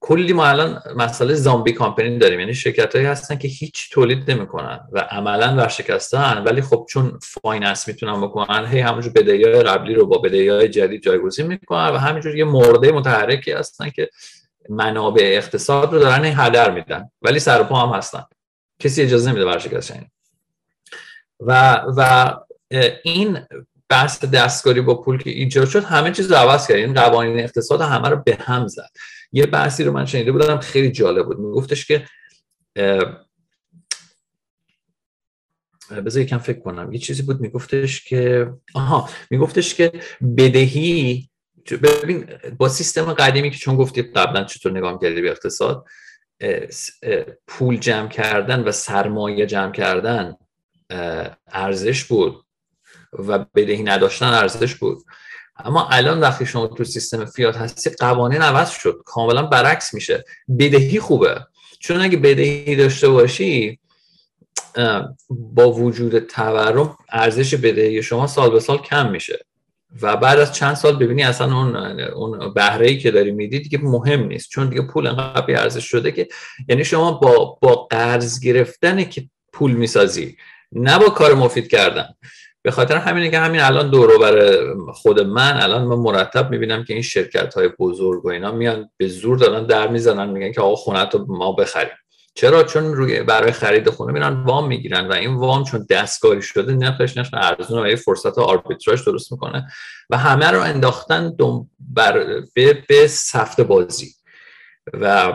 کلی ما الان مسئله zombie company داریم. یعنی شرکت هایی هستن که هیچ تولید نمی‌کنن و عملا ورشکستن ولی خب چون finance می‌تونن بکنن هی همونجور بدهی های قبلی رو با بدهی های جدید جایگزین می‌کنن و همینجور یه مرده متحرکی هستن که منابع اقتصاد رو دارن هدر میدن ولی سر پا هم هستن. کسی اجازه نمیده ورشکست و و این بحث دستکاری با پول که ایجاد شد همه چیز رو عوض کرد. این قوانین اقتصاد همه رو به هم زد. یه بحثی رو من شنیده بودم خیلی جالب بود. میگفتش که بذار یکم فکر کنم. یه چیزی بود میگفتش که آها میگفتش که بدهی ببین با سیستم قدیمی که چون گفتی قبلا چطور نگاه کردی به اقتصاد پول جمع کردن و سرمایه جمع کردن ارزش بود و بدهی نداشتن ارزش بود. اما الان وقتی شما تو سیستم فیات هستی قوانین عوض شد. کاملا برعکس میشه. بدهی خوبه. چون اگه بدهی داشته باشی با وجود تورم ارزش بدهی شما سال به سال کم میشه. و بعد از چند سال ببینی اصلا اون اون بهره ای که داری میدی دیگه مهم نیست. چون دیگه پول انقدر ارزش شده که یعنی شما با با قرض گرفتن که پول می‌سازی نه با کار مفید کردن. به خاطر همینه که همین الان دورو بر خود من الان من مرتب می‌بینم که این شرکت های بزرگ و اینا میان به زور دارن در می‌زنن میگن که آقا خونه رو ما بخریم. چرا؟ چون روی برای خرید خونه میرن وام می‌گیرن و این وام چون دستکاری شده نرخش نرخ ارزون و یه فرصت آربیتراژ درست می‌کنه و همه رو انداختن بر به, به سفت بازی. و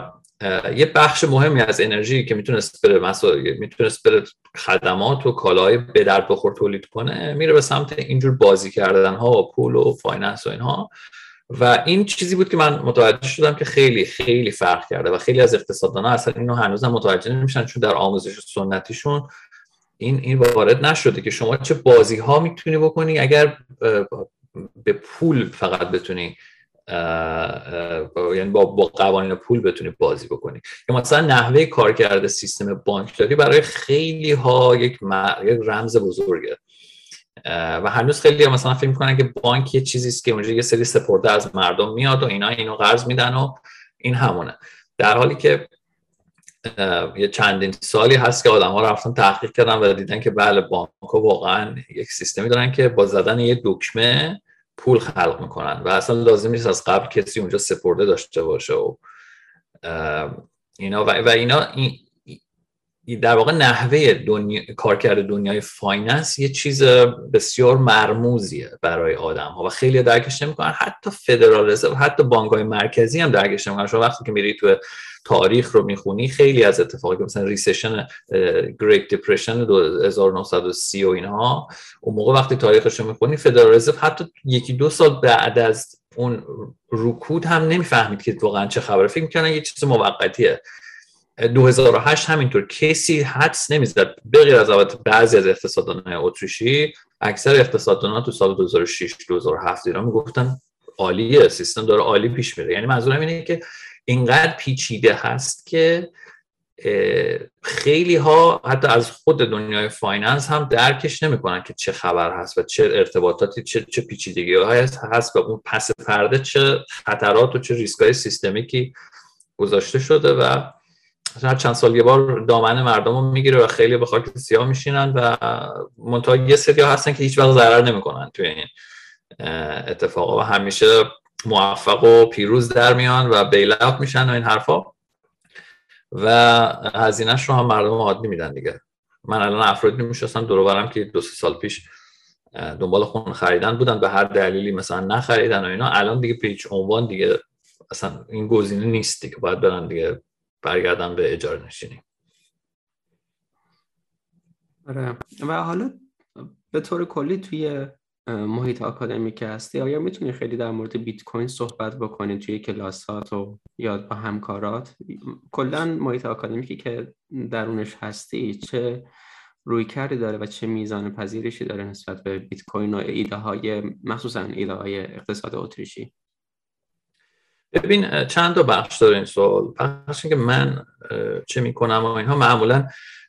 یه بخش مهمی از انرژی که می‌تونست بره می‌تونست بره خدمات و کالای به درد بخور تولید کنه میره به سمت اینجور بازی کردن ها و پول و finance و اینها. و این چیزی بود که من متوجه شدم که خیلی خیلی فرق کرده و خیلی از اقتصاددانها اصلا اینو هنوز هم متوجه نمیشن چون در آموزش سنتیشون این این وارد نشده که شما چه بازی ها می‌تونی بکنی اگر به پول فقط بتونی یعنی با, با قوانین پول بتونی بازی بکنی. یا مثلا نحوه کارکرد سیستم بانکداری برای خیلی ها یک, یک رمز بزرگه. و هنوز خیلی مثلا فکر می‌کنن که بانک یه چیزی است که اونجا یه سری سپرده از مردم میاد و اینا اینو قرض میدن و این همونه. در حالی که یه چندین سالی هست که آدم ها رفتن تحقیق کردن و دیدن که بله بانک ها واقعا یک سیستمی دارن که با زدن یه دکمه پول خلق می‌کنن و اصلا لازم نیست از قبل کسی اونجا سپرده داشته باشه و اینا و, اینا این در واقع نحوه دنیا... کارکرد دنیای finance یه چیز بسیار مرموزیه برای آدم ها و خیلی درکش نمی‌کنن. حتی فدرال رزرو حتی بانک های مرکزی هم درکش نمی‌کنن. شما وقتی که میری تو تاریخ رو می‌خونی خیلی از اتفاقی که مثلا recession Great Depression 1930 و اینها اون موقع وقتی تاریخش رو می‌خونی فدرال رزرو حتی یکی دو سال بعد از اون رکود هم نمی‌فهمید که واقعا چه خبره. فکر می‌کنن یه چیز موقتیه. 2008 همینطور کسی حدس نمی‌زد بغیر از البته بعضی از اقتصاددان اتریشی اکثر اقتصاددانان تو سال 2006 2007 اینا می‌گفتن عالیه سیستم داره عالی پیش میره. یعنی منظورم اینه که اینقدر پیچیده هست که خیلی ها حتی از خود دنیای finance هم درکش نمی‌کنن که چه خبر هست و چه ارتباطاتی چه, چه پیچیدگی هست, هست و اون پس پرده چه خطرات و چه ریسک های سیستمیکی گذاشته شده و هر چند سال یه بار دامن مردم رو می‌گیره و خیلی به خاک سیاه میشینن و منتها یه سری هستن که هیچ وقت ضرر نمی‌کنن توی این اتفاقا و همیشه موفق و پیروز در میان و بیل میشن و این حرفا. و هزینهش رو هم مردم عادی میدن دیگه. من الان افرادی میشستم دور برم که دو سه سال پیش دنبال خون خریدن بودن به هر دلیلی مثلا نخریدن و اینا. الان دیگه پیچ عنوان دیگه اصلا این گزینه نیست دیگه. باید برن دیگه برگردن به اجاره نشینی. آره. و حالا به طور کلی توی محیط آکادمیک هستی آیا می‌تونی خیلی در مورد بیت کوین صحبت بکنی؟ توی کلاسات و یا با همکارات؟ کلا محیط آکادمیکی که درونش هستی چه روی کردی داره و چه میزان پذیرشی داره نسبت به بیت کوین و ایده های مخصوصا ایده های اقتصاد اتریشی؟ ببین چند تا بخش داره این سوال. بخش که من چه می‌کنم و اینها معمولا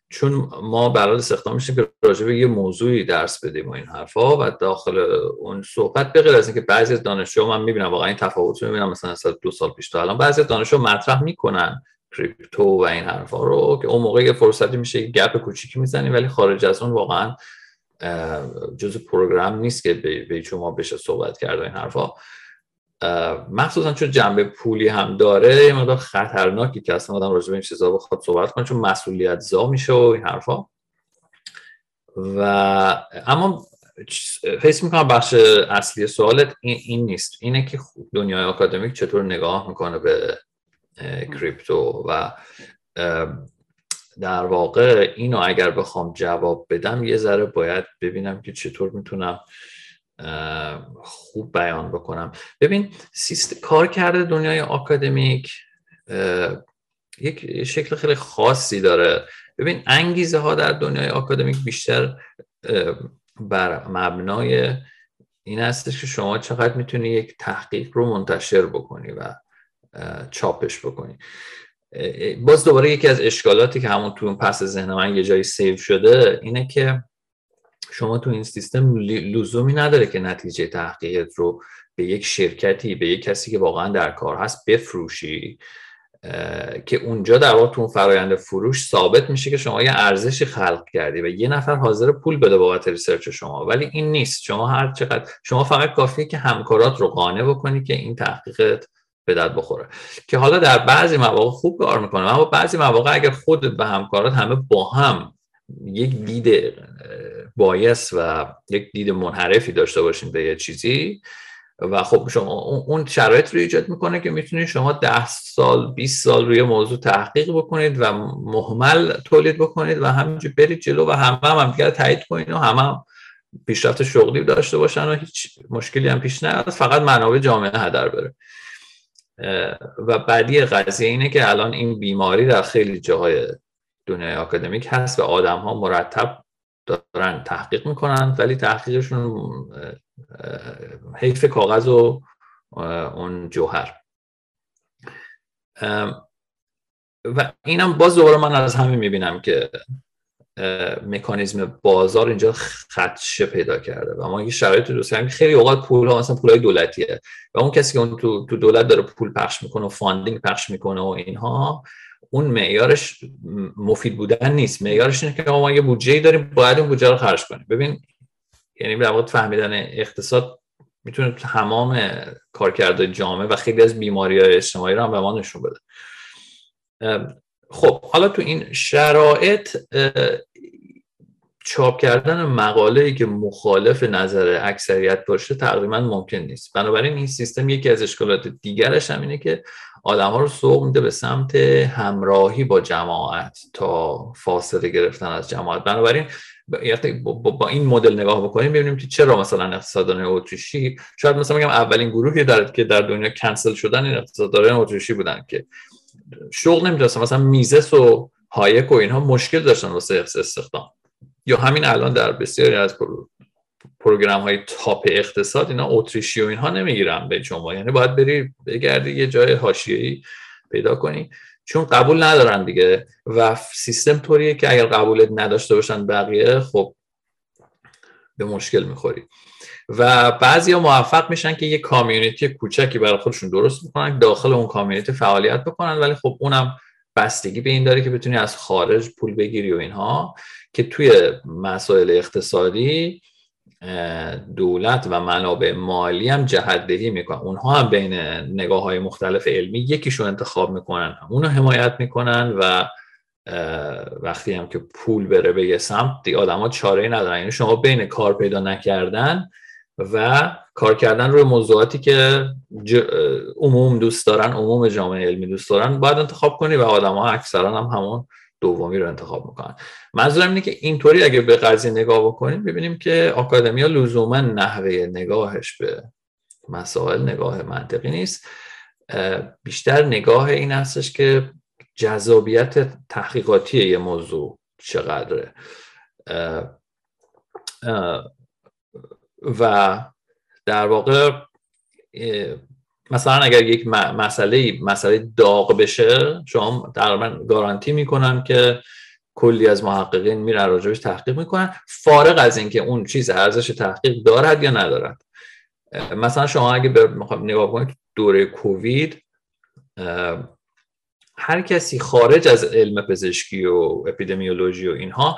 چون ما برای استخدام میشیم که راجع به یه موضوعی درس بدیم و این حرفا و داخل اون صحبت به از اینکه بعضی از دانشجو من می‌بینم واقعا این تفاوت رو می‌بینم مثلا از دو سال پیش تا الان بعضی از دانشجو مطرح می‌کنن کریپتو و این حرفا رو که اون موقع یه فرصتی میشه یه گپ کوچیکی می‌زنیم ولی خارج از اون واقعا جزء پروگرام نیست که به شما بشه صحبت کرد این حرفا. مخصوصا چون جنبه پولی هم داره یه مقدار خطرناکی که اصلا آدم راجع به این چیزا بخواد صحبت کنه چون مسئولیت زا میشه و این حرفا. و اما فکر می‌کنم بخش اصلی سوالت این, این نیست. اینه که دنیای آکادمیک چطور نگاه می‌کنه به کریپتو و در واقع اینو اگر بخوام جواب بدم یه ذره باید ببینم که چطور می‌تونم خوب بیان بکنم. ببین سیست کارکرد دنیای آکادمیک یک شکل خیلی خاصی داره. ببین انگیزه ها در دنیای آکادمیک بیشتر بر مبنای این هستش که شما چقدر می‌تونی یک تحقیق رو منتشر بکنی و چاپش بکنی. باز دوباره یکی از اشکالاتی که همون تو پس ذهن من یه جایی save شده اینه که شما تو این سیستم لزومی نداره که نتیجه تحقیقت رو به یک شرکتی به یک کسی که واقعا در کار هست بفروشی که اونجا در واقع تو فرایند فروش ثابت میشه که شما یه ارزشی خلق کردی و یه نفر حاضره پول بده بابت research شما. ولی این نیست. شما هر چقدر شما فقط کافیه که همکارات رو قانع بکنی که این تحقیقت به درد بخوره. که حالا در بعضی مواقع خوب کار می‌کنه اما بعضی مواقع اگر خودت و همکارات همه با هم یک دید بایس و یک دید منحرفی داشته باشین به یه چیزی و خب شما اون شرایط رو ایجاد می‌کنه که می‌تونید شما ده سال 20 سال روی موضوع تحقیق بکنید و محمل تولید بکنید و همینجور برید جلو و همه هم, هم دیگر تایید کنید و همه هم پیشرفت شغلی داشته باشن و هیچ مشکلی هم پیش نیاد فقط منابع جامعه هدر بره. و بعدی قضیه اینه که الان این بیماری در خیلی جاهای دنیای آکادمیک هست و آدم ها مرتب دارن تحقیق می‌کنن ولی تحقیقشون حیف کاغذ و اون جوهر. و اینم باز دوباره من از همه می‌بینم که مکانیزم بازار اینجا خدشه پیدا کرده و ما یه شرایط دوست که خیلی اوقات پول ها مثلا پول دولتیه و اون کسی که اون تو, تو دولت داره پول پخش می‌کنه و funding پخش می‌کنه و اینها اون معیارش مفید بودن نیست. معیارش اینه که ما یه بودجه داریم باید اون بودجه رو خرج کنیم. ببین یعنی در واقع فهمیدن اقتصاد می‌تونه تمام کارکرد جامعه و خیلی از بیماری های اجتماعی رو هم به ما نشون بده. خب حالا تو این شرایط چاپ کردن مقاله ای که مخالف نظر اکثریت باشه تقریبا ممکن نیست. بنابراین این سیستم یکی از اشکالات دیگرش هم اینه که آدم ها رو سوق میده به سمت همراهی با جماعت تا فاصله گرفتن از جماعت. بنابراین با, این مدل نگاه بکنیم ببینیم که چرا مثلا اقتصاددان اتریشی شاید مثلا میگم اولین گروهی در که در دنیا کنسل شدن این اقتصاددانان اتریشی بودن که شغل نمی‌دونستم مثلا میزس و هایک و اینها مشکل داشتن واسه استخدام. یا همین الان در بسیاری از program های top اقتصاد اینا اتریشی و اینها نمی‌گیرن به شما یعنی باید بری بگردی یه جای حاشیه‌ای پیدا کنی. چون قبول ندارن دیگه. و سیستم طوریه که اگر قبولت نداشته باشن بقیه خب به مشکل می‌خوری. و بعضی ها موفق میشن که یه کامیونیتی کوچکی برای خودشون درست می‌کنن داخل اون کامیونیتی فعالیت بکنن ولی خب اونم بستگی به این داره که بتونی از خارج پول بگیری و اینها. که توی مسائل اقتصادی دولت و منابع مالی هم جهدهی می‌کنن. اونها هم بین نگاه های مختلف علمی یکیشو انتخاب می‌کنن. اونو حمایت می‌کنن و وقتی هم که پول بره به یه سمت دیگه آدم ها چاره ندارن. یعنی شما بین کار پیدا نکردن و کار کردن روی موضوعاتی که عموم دوست دارن عموم جامعه علمی دوست دارن باید انتخاب کنی و آدم ها اکثرا هم همون دومی رو انتخاب می‌کنن. منظورم اینه که اینطوری اگه به قضیه نگاه بکنیم ببینیم که آکادمیا لزوما نحوه نگاهش به مسائل نگاه منطقی نیست. بیشتر نگاه این هستش که جذابیت تحقیقاتی یه موضوع چقدره. و در واقع مثلا اگر یک مسئله مسئله داغ بشه شما تقریبا گارانتی می‌کنن که کلی از محققین میرن راجبش تحقیق می‌کنن. فارغ از اینکه اون چیز ارزش تحقیق دارد یا ندارد. مثلا شما اگه نگاه کنید دوره کووید هر کسی خارج از علم پزشکی و اپیدمیولوژی و اینها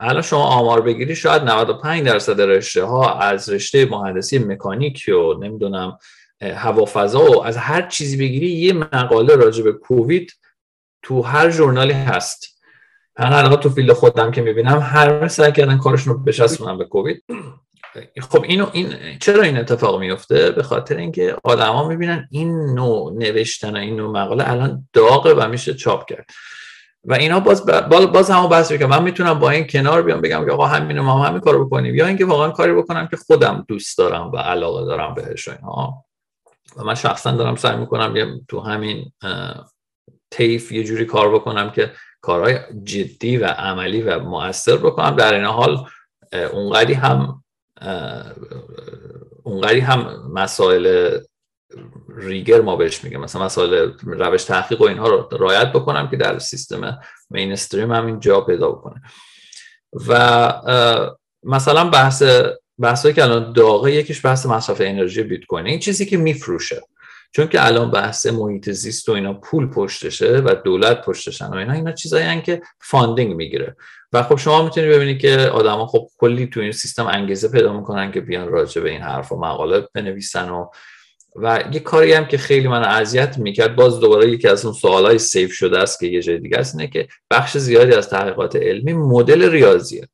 الان شما آمار بگیری شاید 95 درصد رشته ها از رشته مهندسی مکانیک و نمی‌دونم هوافضا و از هر چیزی بگیری یه مقاله راجع به کووید تو هر ژورنالی هست. من تو فیلد خودم که می‌بینم هر سعی کردن کارشون رو بچسبونن به کووید. خب اینو این چرا این اتفاق میفته به خاطر اینکه آدما می‌بینن این نوع نوشتن و این نوع مقاله الان داغه و میشه چاپ کرد. و اینا باز باز همون بحث که من می‌تونم با این کنار بیام بگم که آقا همین ما هم همین کارو بکنیم. یا اینکه واقعا کاری بکنم که خودم دوست دارم و علاقه دارم بهش اینها و من شخصا دارم سعی می‌کنم یه تو همین تیف یه جوری کار بکنم که کارهای جدی و عملی و مؤثر بکنم. در این حال اونقدی هم اونقدی هم مسائل rigor ما بهش میگه. مثلا مسائل روش تحقیق و اینها رو رعایت بکنم که در سیستم mainstream هم جا پیدا بکنه. و مثلا بحث بحثایی که الان داغه یکیش بحث مصرف انرژی بیت کوین این چیزی که میفروشه. چون که الان بحث محیط زیست و اینا پول پشتشه و دولت پشتشن و اینا اینا چیزایی که funding می‌گیره. و خب شما می‌تونید ببینید که آدما خب کلی تو این سیستم انگیزه پیدا می‌کنن که بیان راجع به این حرف و مقاله بنویسن و و یه کاری هم که خیلی من اذیت می‌کرد باز دوباره یکی از اون سوالای سیف شده است که یه جای دیگه است اینه که بخش زیادی از تحقیقات علمی مدل ریاضیه.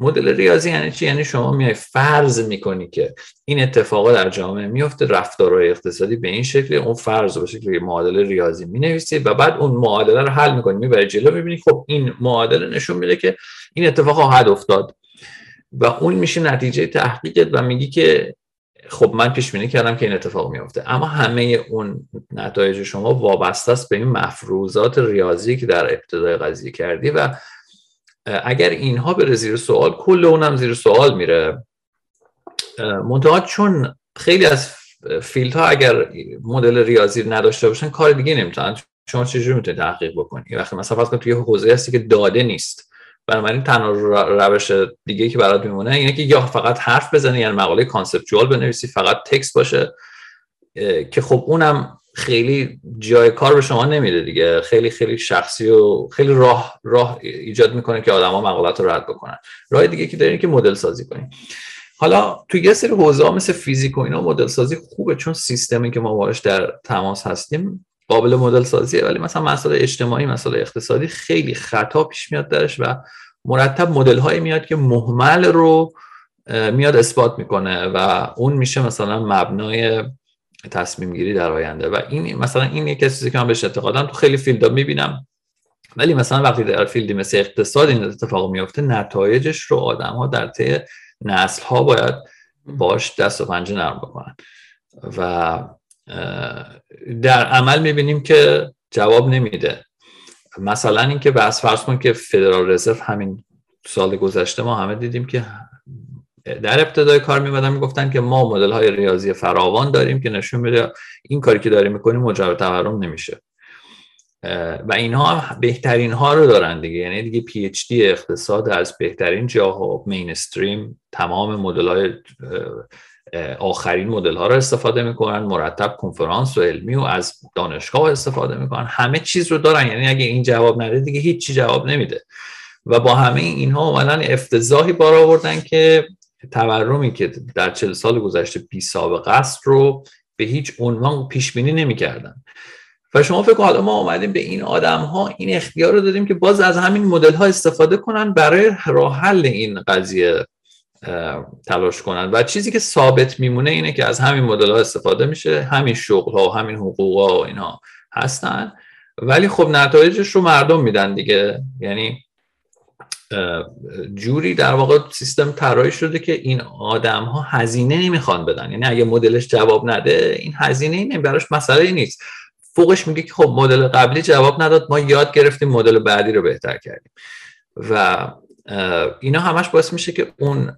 مدل ریاضی یعنی چی؟ یعنی شما میای فرض می‌کنی که این اتفاقا در جامعه میفته رفتارهای اقتصادی به این شکل اون فرض باشه که معادله ریاضی می‌نویسی و بعد اون معادله رو حل می‌کنی می‌بری جلو می‌بینی خب این معادله نشون میده که این اتفاق خواهد افتاد و اون میشه نتیجه تحقیقت و میگی که خب من پیش بینی کردم که این اتفاق میفته اما همه اون نتایج شما وابسته است به این مفروضات ریاضی که در ابتدای قضیه کردی و اگر اینها بره زیر سوال کل اونم زیر سوال میره. منتها چون خیلی از فیلد ها اگر مدل ریاضی نداشته باشن کار دیگه نمی‌تونن شما چجوری می‌تونید تحقیق بکنی؟ وقتی مثلا فرض توی حوزه هستی که داده نیست بنابراین تنها روش دیگه که برات میمونه اینه که یا فقط حرف بزنی یعنی مقاله conceptual بنویسی فقط text باشه که خب اونم خیلی جای کار به شما نمیده دیگه. خیلی خیلی شخصی و خیلی راه راه ایجاد می‌کنه که آدما مقالات رو رد بکنن. راه دیگه که دارین که مدل سازی کنیم حالا تو یه سری حوزه مثل فیزیک و اینا مدل سازی خوبه چون سیستمی که ما باش در تماس هستیم قابل مدل سازیه. ولی مثلا مسئله اجتماعی مسئله اقتصادی خیلی خطا پیش میاد درش و مرتب مدل هایی میاد که محمل رو میاد اثبات می‌کنه و اون میشه مثلا مبنای تصمیم گیری در آینده. و این مثلا این یک چیزی که من بهش اعتقادم تو خیلی فیلدا می‌بینم. ولی مثلا وقتی در فیلدی مثل اقتصاد این اتفاق میفته نتایجش رو آدم ها در طی نسل ها باید باش دست و پنجه نرم بکنن. و در عمل می‌بینیم که جواب نمیده. مثلا اینکه بس فرض کن که فدرال رزرو همین سال گذشته ما همه دیدیم که در ابتدای کار میمدن می‌گفتن که ما مدل های ریاضی فراوان داریم که نشون میده این کاری که داریم می‌کنیم مجرد تورم نمیشه. و اینها بهترین ها رو دارن دیگه. یعنی دیگه پی اچ دی اقتصاد از بهترین جاها مینستریم تمام مدل های آخرین مدل ها رو استفاده می‌کنن. مرتب کنفرانس و علمی و از دانشگاه استفاده می‌کنن. همه چیز رو دارن. یعنی اگه این جواب نده دیگه هیچی جواب نمیده. و با همه اینها اومدن افتضاحی بار آوردن که تورمی که در چل سال گذشته بی سابقه است رو به هیچ عنوان پیش بینی نمی‌کردن. و شما فکر حالا ما اومدیم به این آدم ها این اختیار رو دادیم که باز از همین مدل ها استفاده کنن برای راه حل این قضیه تلاش کنن. و چیزی که ثابت میمونه اینه که از همین مدل ها استفاده میشه همین شغل ها و همین حقوق ها و اینها هستن. ولی خب نتایجش رو مردم میدن دیگه. یعنی جوری در واقع سیستم طراحی شده که این آدم ها هزینه نمی‌خوان بدن. یعنی اگه مدلش جواب نده این هزینه این براش مسئله نیست. فوقش میگه که خب مدل قبلی جواب نداد ما یاد گرفتیم مدل بعدی رو بهتر کردیم. و اینا همش باعث میشه که اون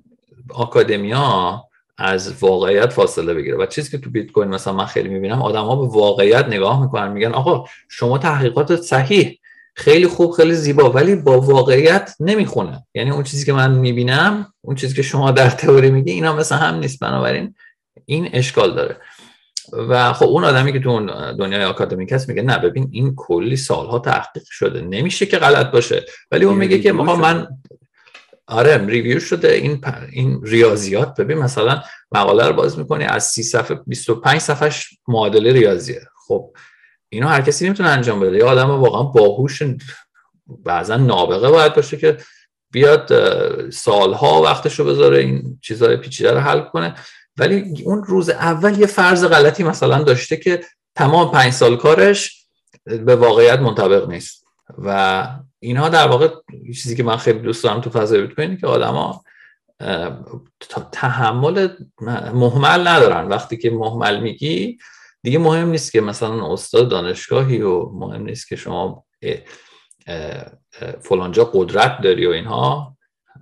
آکادمیا از واقعیت فاصله بگیره. و چیزی که تو بیت کوین مثلا من خیلی می‌بینم آدم ها به واقعیت نگاه می‌کنن میگن آقا شما تحقیقات صحیح خیلی خوب خیلی زیبا ولی با واقعیت نمی‌خونه یعنی اون چیزی که من می‌بینم اون چیزی که شما در تئوری میگی اینا مثلا هم نیست. بنابراین این اشکال داره. و خب اون آدمی که تو اون دنیای آکادمیک هست میگه نه ببین این کلی سالها تحقیق شده. نمیشه که غلط باشه. ولی اون میگه که من آره ریویو شده. این این ریاضیات ببین مثلا مقاله رو باز می‌کنی از 30 صفحه 25 صفحش معادله ریاضیه. خب اینو هر کسی نمی‌تونه انجام بده. یه آدم واقعا باهوش بعضا نابغه باید باشه که بیاد سالها وقتش رو بذاره این چیزهای پیچیده رو حل کنه. ولی اون روز اول یه فرض غلطی مثلا داشته که تمام پنج سال کارش به واقعیت منطبق نیست. و اینها در واقع چیزی که من خیلی دوست دارم تو فضای بیت که آدما تحمل محمل ندارن. وقتی که محمل میگی دیگه مهم نیست که مثلا استاد دانشگاهی و مهم نیست که شما فلانجا قدرت داری و اینها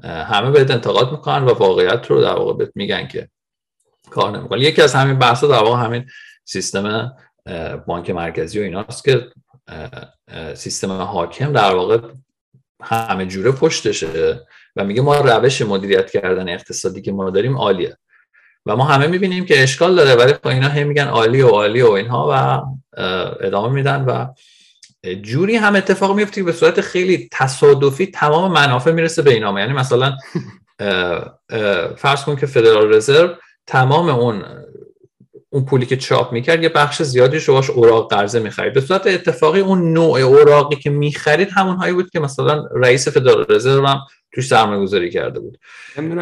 همه بهت انتقاد می‌کنن و واقعیت رو در واقع بهت میگن که کار نمی‌کنه یکی از همین بحثا در واقع همین سیستم بانک مرکزی و ایناست که سیستم حاکم در واقع همه جوره پشتشه و میگه ما روش مدیریت کردن اقتصادی که ما داریم عالیه. و ما همه می‌بینیم که اشکال داره ولی خب اینا هم میگن عالی و عالی و اینها و ادامه میدن و جوری هم اتفاق میفته که به صورت خیلی تصادفی تمام منافع می‌رسه به اینا یعنی مثلا فرض کن که فدرال رزرو تمام اون اون پولی که چاپ می‌کرد یه بخش زیادی رو باش اوراق قرضه می‌خرید. به صورت اتفاقی اون نوع اوراقی که می‌خرید همون هایی بود که مثلا رئیس فدرال رزرو هم توش سرمایه گذاری کرده بود.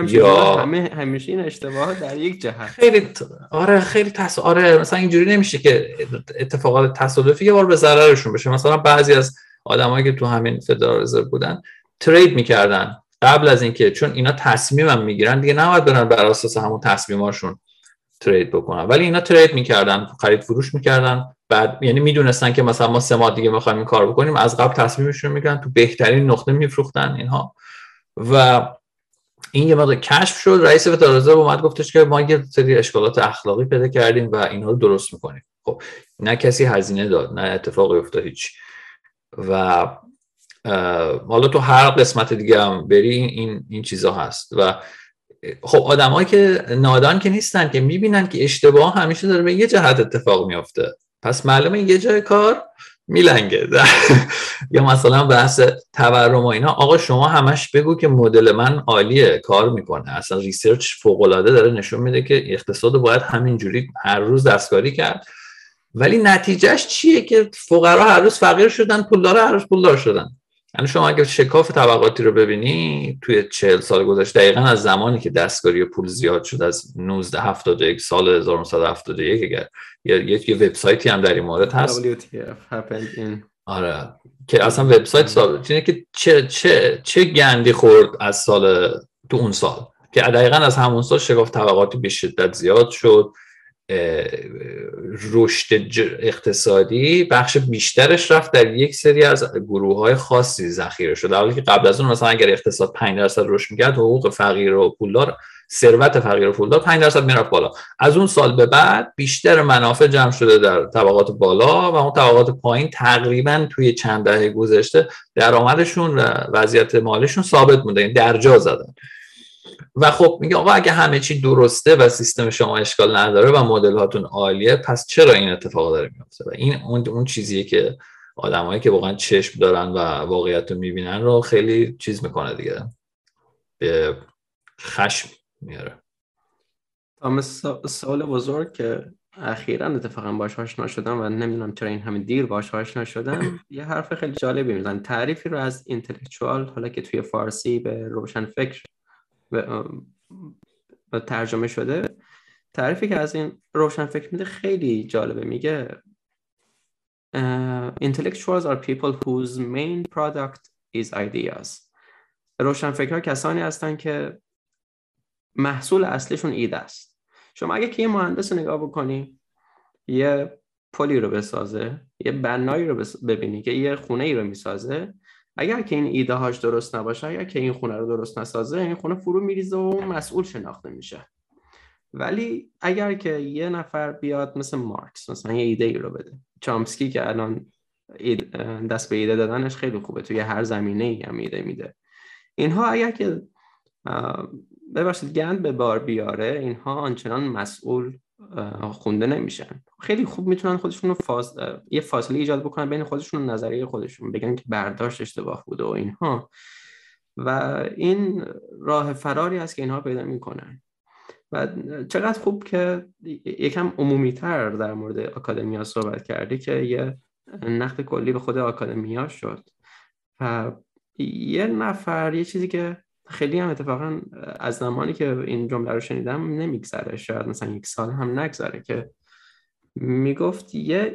یا همه همیشه این اشتباه در یک جهت. خیلی آره خیلی تص... آره مثلا اینجوری نمیشه که اتفاقات تصادفی یه بار به ضررشون بشه. مثلا بعضی از آدمایی که تو همین فدرال رزرو بودن ترید می‌کردن قبل از اینکه چون اینا تصمیم هم می‌گیرن دیگه نباید برن بر اساس همون تصمیماشون ترید بکنن. ولی اینا ترید می‌کردن خرید فروش می‌کردن. بعد یعنی می‌دونستن که مثلا ما سه ماه دیگه می‌خوایم این کار بکنیم از قبل تصمیمشون می‌گیرن تو بهترین نقطه میفروختن اینها. و این یه مقدار کشف شد. رئیس فتارزه اومد گفتش که ما یه سری اشکالات اخلاقی پیدا کردیم و اینها رو درست می‌کنیم. خب نه کسی هزینه داد نه اتفاقی افتاد هیچ. و حالا تو هر قسمت دیگه هم بری این این چیزا هست. و خب آدمایی که نادان که نیستن که می‌بینن که اشتباه همیشه داره به یه جهت اتفاق میافته. پس معلومه یه جای کار میلنگه. یا مثلا بحث تورم و اینا. آقا شما همش بگو که مدل من عالیه کار می‌کنه. اصلا research فوق العاده داره نشون میده که اقتصاد باید همینجوری هر روز دستکاری کرد. ولی نتیجهش چیه که فقرا هر روز فقیر شدن پولدار هر روز پولدار شدن؟ یعنی شما اگر شکاف طبقاتی رو ببینی توی چهل سال گذشته دقیقا از زمانی که دستکاری پول زیاد شد از 1971 سال 1971 اگر یه, وبسایتی هم در این مورد هست. آره. که اصلا وبسایت سال چیه که چه چه چه گندی خورد از سال تو اون سال. که دقیقا از همون سال شکاف طبقاتی به شدت زیاد شد. رشد اقتصادی بخش بیشترش رفت در یک سری از گروه های خاصی ذخیره شد. در حالی که قبل از اون مثلا اگر اقتصاد 5 درصد رشد می‌کرد حقوق فقیر و پولدار ثروت فقیر و پولدار 5 درصد می‌رفت بالا. از اون سال به بعد بیشتر منافع جمع شده در طبقات بالا و اون طبقات پایین تقریبا توی چند دهه گذشته درآمدشون و وضعیت مالیشون ثابت مونده یعنی درجا زدن. و خب میگه آقا اگه همه چی درسته و سیستم شما اشکال نداره و مدل هاتون عالیه پس چرا این اتفاق داره میفته و این اون اون چیزیه که آدمایی که واقعا چشم دارن و واقعیت رو می‌بینن رو خیلی چیز می‌کنه دیگه. به خشم میاره تا سال بزرگ که اخیرا اتفاقا باش آشنا شدم و نمی‌دونم چرا این همه دیر باش آشنا شدم یه حرف خیلی جالبی میزن تعریفی رو از اینتלקچوال حالا که توی فارسی به روشن فکر و ترجمه شده. تعریفی که از این روشن فکر میده خیلی جالبه. میگه intellectuals are people whose main product is ideas. روشن فکرها کسانی هستن که محصول اصلیشون ایده است. شما اگه که یه مهندس نگاه بکنی یه پلی رو بسازه یه بنایی رو ببینی که یه خونه ای رو می‌سازه اگر که این ایده هاش درست نباشه اگر که این خونه رو درست نسازه این خونه فرو میریزه و مسئول شناخته میشه. ولی اگر که یه نفر بیاد مثل مارکس مثلا یه ایده ای رو بده. چامسکی که الان دست به ایده دادنش خیلی خوبه توی هر زمینه ای هم ایده میده. اینها اگر که ببخشید گند به بار بیاره اینها آنچنان مسئول خونده نمیشن. خیلی خوب می‌تونن خودشون فاز... یه فاصله ایجاد بکنن بین خودشون و نظریه خودشون بگن که برداشت اشتباه بوده و اینها. و این راه فراری هست که اینها پیدا می‌کنن. و چقدر خوب که یکم عمومی تر در مورد اکادمیا صحبت کردی که یه نقد کلی به خود اکادمیا شد. و یه نفر یه چیزی که خیلی هم اتفاقا از زمانی که این جمله رو شنیدم نمیگذره. شاید مثلا یک سال هم نگذره که می‌گفت یه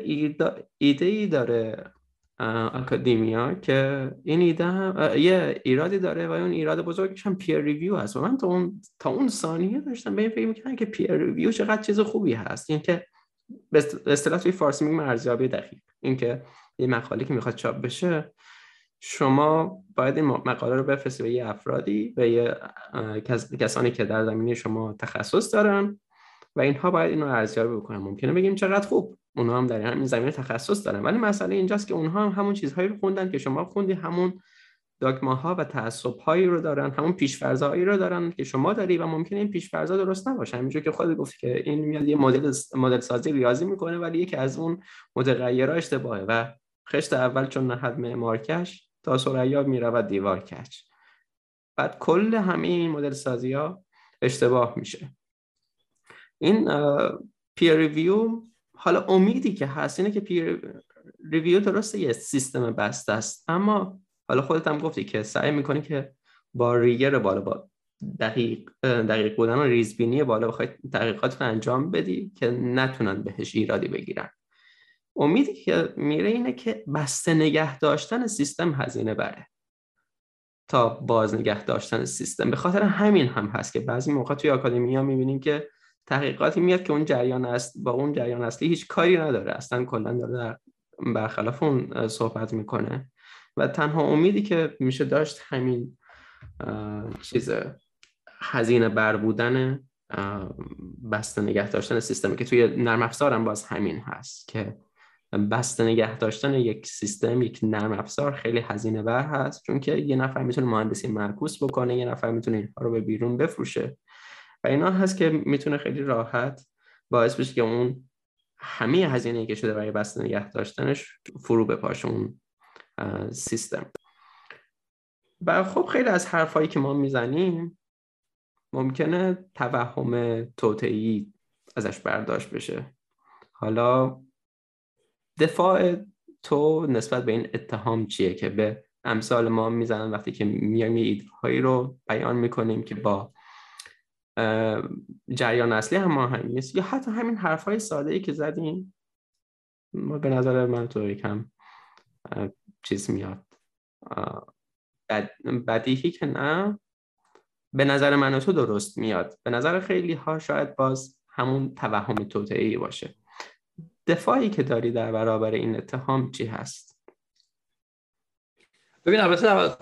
ایده ای داره academia که این ایده هم یه ایرادی داره و اون ایراد بزرگش هم peer review هست. و من تا اون تا اون ثانیه داشتم به این فکر می‌کنم که peer review چقدر چیز خوبی هست. این که به اصطلاح توی فارسی میگیم ارزیابی دقیق. این که یه مقاله که می‌خواد چاپ بشه شما باید این مقاله رو بفرستید به یه افرادی به یه کسانی که در زمینه شما تخصص دارن و اینها باید اینو ارزیابی بکنن. ممکنه بگیم چقدر خوب اونها هم در همین زمینه تخصص دارن. ولی مسئله اینجاست که اونها هم همون چیزهایی رو خوندن که شما خوندی همون داگماها و تعصب هایی رو دارن همون پیشفرضایی رو دارن که شما داری و ممکنه این پیشفرضا درست نباشه. همینجور که خود گفت که این میاد یه مدل مدل سازی ریاضی می‌کنه ولی یکی از اون متغیرها اشتباهه و خشت اول چون نهد معمارکش تا سریا می‌رود دیوار کچ بعد کل همه این مدل سازی ها اشتباه میشه. این پیر ریویو حالا امیدی که هست اینه که پیر ریویو درسته یه سیستم بسته است. اما حالا خودت هم گفتی که سعی می‌کنی که با ریگر بالا با دقیق دقیق بودن و ریزبینی بالا بخوای تحقیقات رو انجام بدی که نتونن بهش ایرادی بگیرن. امیدی که میره اینه که بسته نگه داشتن سیستم هزینه بره. تا باز نگه داشتن سیستم. به خاطر همین هم هست که بعضی موقع توی آکادمی ها می‌بینیم که تحقیقاتی میاد که اون جریان است. با اون جریان اصلی هیچ کاری نداره. اصلا کلا داره برخلاف اون صحبت می‌کنه. و تنها امیدی که میشه داشت همین چیز هزینه بر بودن بسته نگه داشتن سیستم که توی نرم افزار هم باز همین هست که بسته نگه داشتن یک سیستم یک نرم افزار خیلی هزینه بر هست. چون که یه نفر می‌تونه مهندسی معکوس بکنه یه نفر می‌تونه اینها رو به بیرون بفروشه. و اینا هست که می‌تونه خیلی راحت باعث بشه که اون همه هزینه که شده برای بسته نگه داشتنش فرو بپاشه اون سیستم. و خب خیلی از حرفایی که ما می‌زنیم ممکنه توهم توتعی ازش برداشت بشه. حالا دفاع تو نسبت به این اتهام چیه که به امثال ما می‌زنن وقتی که میایم یه هایی رو بیان می‌کنیم که با جریان اصلی هماهنگ نیست؟ یا حتی همین حرف های ساده ای که زدیم ما به نظر من تو یکم چیز میاد. بد... بدیهی که نه به نظر من تو درست میاد. به نظر خیلی ها شاید باز همون توهم توتعی باشه. دفاعی که داری در برابر این اتهام چی هست؟ ببین البته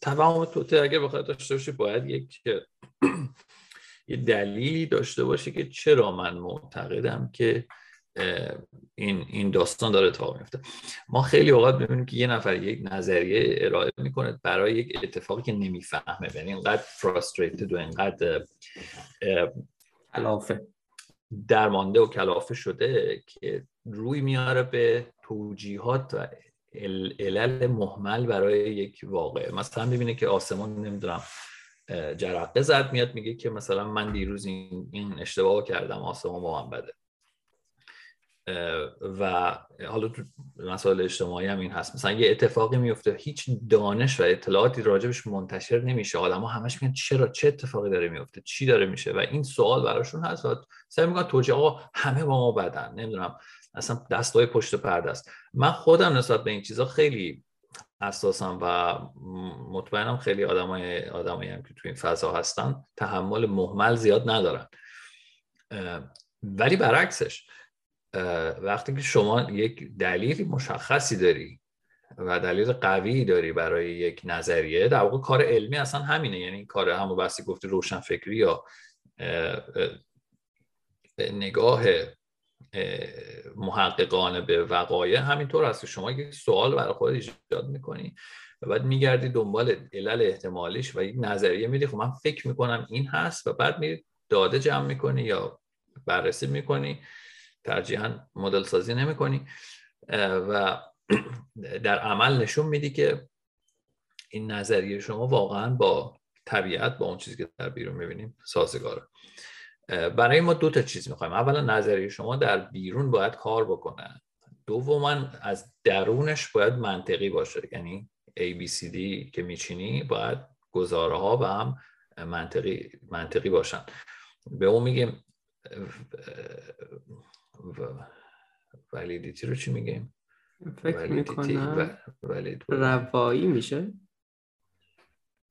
توهم توتعی اگر بخواد داشته باشه باید یک یه دلیلی داشته باشه که چرا من معتقدم که این این داستان داره اتفاق میفته. ما خیلی اوقات می‌بینیم که یه نفر یک نظریه ارائه می‌کنه برای یک اتفاقی که نمی‌فهمه. یعنی اینقدر فرستریتد و اینقدر کلافه درمانده و کلافه شده که روی میاره به توجیهات و علل محمل برای یک واقعه. مثلا ببینه که آسمان نمی‌دونم جرقه زد میاد میگه که مثلا من دیروز این, این اشتباه کردم آسمان با من بده. و حالا تو مسائل اجتماعی هم این هست. مثلا یه اتفاقی میفته هیچ دانش و اطلاعاتی راجبش منتشر نمیشه. آدم ها همش میگن چرا چه اتفاقی داره میفته؟ چی داره میشه؟ و این سوال براشون هست سعی میگن توجیه آقا همه با ما بدن. نمی‌دونم اصلا دستای پشت پرده است. من خودم نسبت به این چیزا خیلی حساسم و مطمئنم خیلی آدمای آدمایی هم که تو این فضا هستن تحمل محمل زیاد ندارن. ولی برعکسش. وقتی که شما یک دلیل مشخصی داری و دلیل قوی داری برای یک نظریه در واقع کار علمی اصلا همینه. یعنی کار همون بحثی گفتی روشن فکری یا نگاه محققانه به وقایع همینطور هست که شما یک سوال برای خود ایجاد می‌کنی و بعد میگردی دنبال علل احتمالیش و یک نظریه میدی خب من فکر می‌کنم این هست و بعد میری داده جمع می‌کنی یا بررسی می‌کنی. ترجیحاً مدل سازی نمی کنی. و در عمل نشون میدی که این نظریه شما واقعا با طبیعت با اون چیزی که در بیرون می‌بینیم سازگاره. برای ما دو تا چیز می‌خوایم. اولا نظریه شما در بیرون باید کار بکنه. دوما از درونش باید منطقی باشه. یعنی ABCD که میچینی باید گزاره ها به هم منطقی, منطقی باشن. به اون میگیم ولیدیتی رو چی میگیم؟ فکر می‌کنم روایی میشه.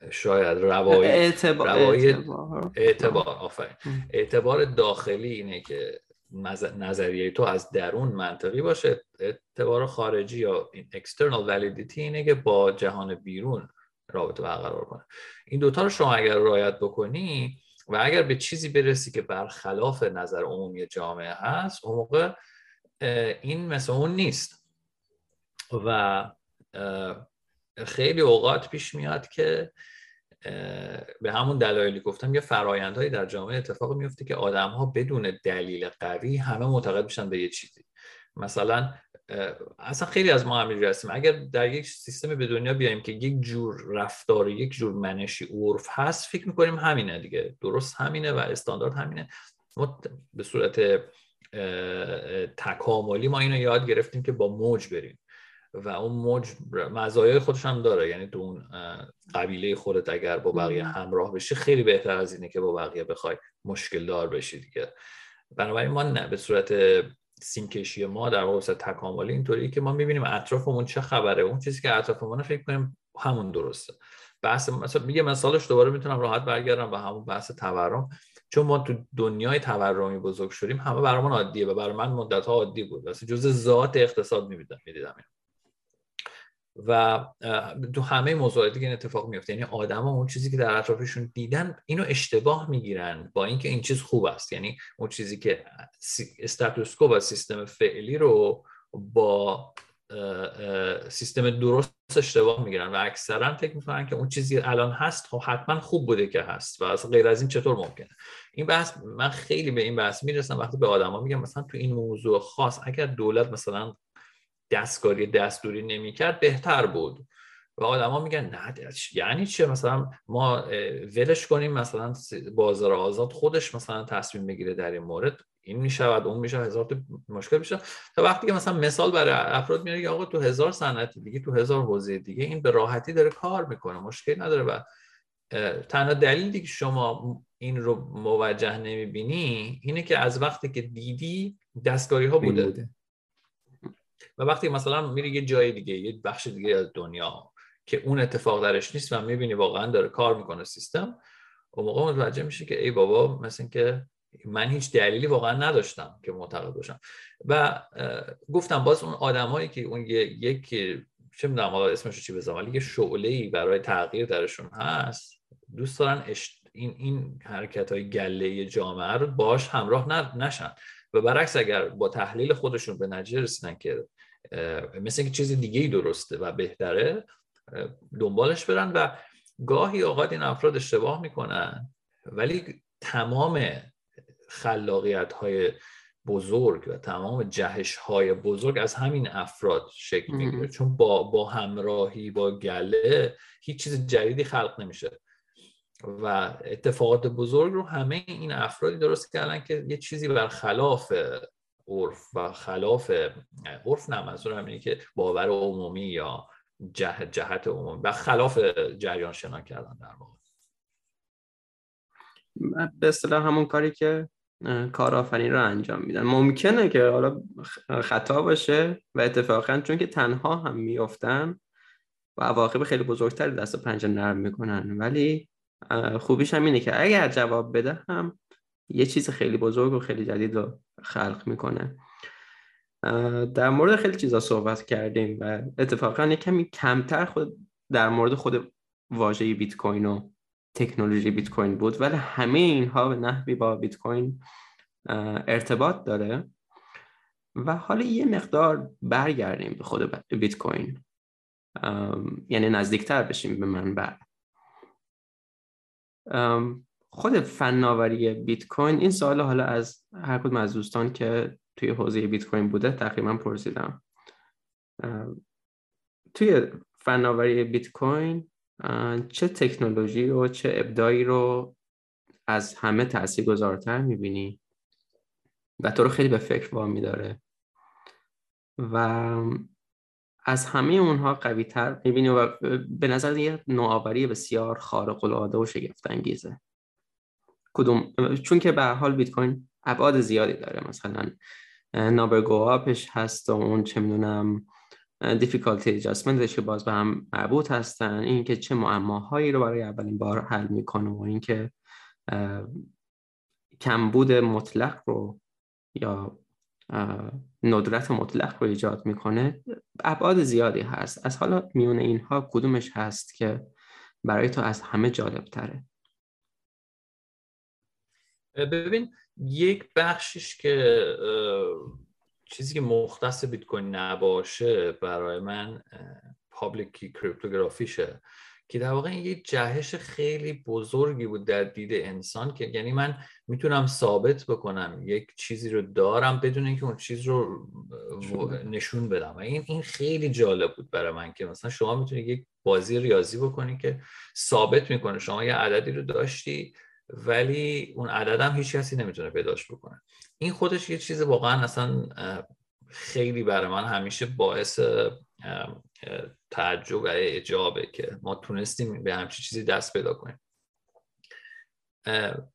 شاید روایی. اعتبار اعتبار, اعتبار. آفرین. اعتبار داخلی اینه که نظریه تو از درون منطقی باشه. اعتبار خارجی یا external validity اینه که با جهان بیرون رابطه برقرار کنه. این دوتا رو شما اگر رعایت بکنی و اگر به چیزی برسی که برخلاف نظر عمومی جامعه هست اون موقع این مثل اون نیست. و خیلی اوقات پیش میاد که به همون دلایلی گفتم یه فرایندهایی در جامعه اتفاق میفته که آدم ها بدون دلیل قوی همه معتقد میشن به یه چیزی. مثلا اصلا خیلی از ما همینجوری هستیم اگر در یک سیستم به دنیا بیایم که یک جور رفتار یک جور منشی عرف هست فکر می‌کنیم همینه دیگه. درست همینه و استاندارد همینه. ما به صورت تکاملی ما اینو یاد گرفتیم که با موج بریم. و اون موج مزایای خودش هم داره. یعنی تو اون قبیله خودت اگر با بقیه همراه بشی خیلی بهتر از اینه که با بقیه بخوای مشکل دار بشی دیگه. بنابراین ما نه به صورت سیمکشی ما در واقع تکاملی اینطوری که ما می‌بینیم اطرافمون چه خبره. اون چیزی که اطرافمون فکر کنیم همون درسته. بحث مثلا میگه مثالش دوباره می‌تونم راحت برگردم به همون بحث تورم. چون ما تو دنیای تورمی بزرگ شدیم همه برامون عادیه و برای من مدت ها عادی بود. واسه جزء ذات اقتصاد می‌دیدم می‌دیدم و تو همه موضوعاتی که این اتفاق میفته. یعنی آدما اون چیزی که در اطرافشون دیدن اینو اشتباه می‌گیرن با اینکه این چیز خوب است. یعنی اون چیزی که استاتوس و سیستم فعلی رو با سیستم درست اشتباه می‌گیرن و اکثرا فکر می‌کنن که اون چیزی الان هست خب حتما خوب بوده که هست و از غیر از این چطور ممکنه؟ این بحث من خیلی به این بحث می‌رسم. وقتی به آدما میگم مثلا تو این موضوع خاص اگر دولت مثلا دستکاری دستوری نمی‌کرد بهتر بود. و آدما میگن نه یعنی چه مثلا ما ولش کنیم مثلا بازار آزاد خودش مثلا تصمیم بگیره در این مورد. این می‌شود اون میشه هزار تا مشکل میشه تا وقتی که مثلا مثال برای افراد میاره که آقا تو هزار صنعت دیگه تو هزار حوزه دیگه این به راحتی داره کار می‌کنه مشکل نداره. و تنها دلیلی که شما این رو موجه نمی‌بینی اینه که از وقتی که دیدی دستکاری ها بوده. و وقتی مثلا میری یه جای دیگه یه بخش دیگه از دنیا که اون اتفاق درش نیست و می‌بینی واقعا داره کار می‌کنه سیستم اون موقع متوجه میشه که ای بابا مثل که من هیچ دلیلی واقعا نداشتم که معتقد باشم. و گفتم باز اون آدمایی که اون یک چه می‌دونم حالا اسمش چی بزنم ولی یه شعله ای برای تغییر درشون هست دوست دارن این این حرکت های گله جامعه رو باش همراه نشن. و برعکس اگر با تحلیل خودشون به نتیجه رسیدن که مثل اینکه چیز دیگه ای درسته و بهتره دنبالش برن و گاهی اوقات این افراد اشتباه می‌کنن. ولی تمام خلاقیت های بزرگ و تمام جهش های بزرگ از همین افراد شکل می‌گیره. چون با, با همراهی با گله هیچ چیز جدیدی خلق نمیشه. و اتفاقات بزرگ رو همه این افرادی درست کردن که یه چیزی بر خلاف عرف و خلاف عرف نه منظور اینه که باور عمومی یا جهت جهت عمومی و خلاف جریان شنا کردن در واقع. به اصطلاح همون کاری که کارآفرین رو انجام میدن. ممکنه که حالا خطا باشه و اتفاقا چون که تنها هم میافتن و عواقب خیلی بزرگتری دست و پنجه نرم می‌کنن. ولی خوبیش هم اینه که اگر جواب بده هم یه چیز خیلی بزرگ و خیلی جدید رو خلق می‌کنه. در مورد خیلی چیزا صحبت کردیم و اتفاقا یه کمی کمتر خود در مورد خود واژه بیت کوین و تکنولوژی بیت کوین بود ولی همه اینها به نحوی با بیت کوین ارتباط داره. و حالا یه مقدار برگردیم به خود بیت کوین. یعنی نزدیکتر بشیم به منبع. خود فناوری بیت کوین این سوال حالا از هر کدوم از دوستان که توی حوزه بیت کوین بوده تقریبا پرسیدم. توی فناوری بیت کوین چه تکنولوژی و چه ابداعی رو از همه تأثیر گذارتر می‌بینی؟ و تو رو خیلی به فکر وامی داره و از همه اونها قوی تر می‌بینی و به نظر یه نوآوری بسیار خارق العاده و شگفت انگیزه کدوم چون که به حال بیت کوین ابعاد زیادی داره. مثلا نابرگوآپش هست و اون چه می‌دونم دیفیکالتی ادجاستمنتش که باز به هم مربوط هستن. این که چه معماهایی رو برای اولین بار حل می‌کنه و اینکه کمبود مطلق رو یا ندرت مطلق رو ایجاد می‌کنه ابعاد زیادی هست. از حالا میون اینها کدومش هست که برای تو از همه جالب تره ببین یک بخشش که چیزی که مختص بیت کوین نباشه برای من پابلیکی کریپتوگرافیشه که در واقع یه جهش خیلی بزرگی بود در دید انسان که یعنی من می‌تونم ثابت بکنم یک چیزی رو دارم بدون اینکه اون چیز رو نشون بدم. و این این خیلی جالب بود برای من که مثلا شما می‌تونید یک بازی ریاضی بکنی که ثابت می‌کنه. شما یه عددی رو داشتی ولی اون عدد هم هیچ کسی نمی‌تونه پیداش بکنه. این خودش یه چیز واقعا اصلا خیلی برای من همیشه باعث تعجب و اعجابه که ما تونستیم به همچین چیزی دست پیدا کنیم.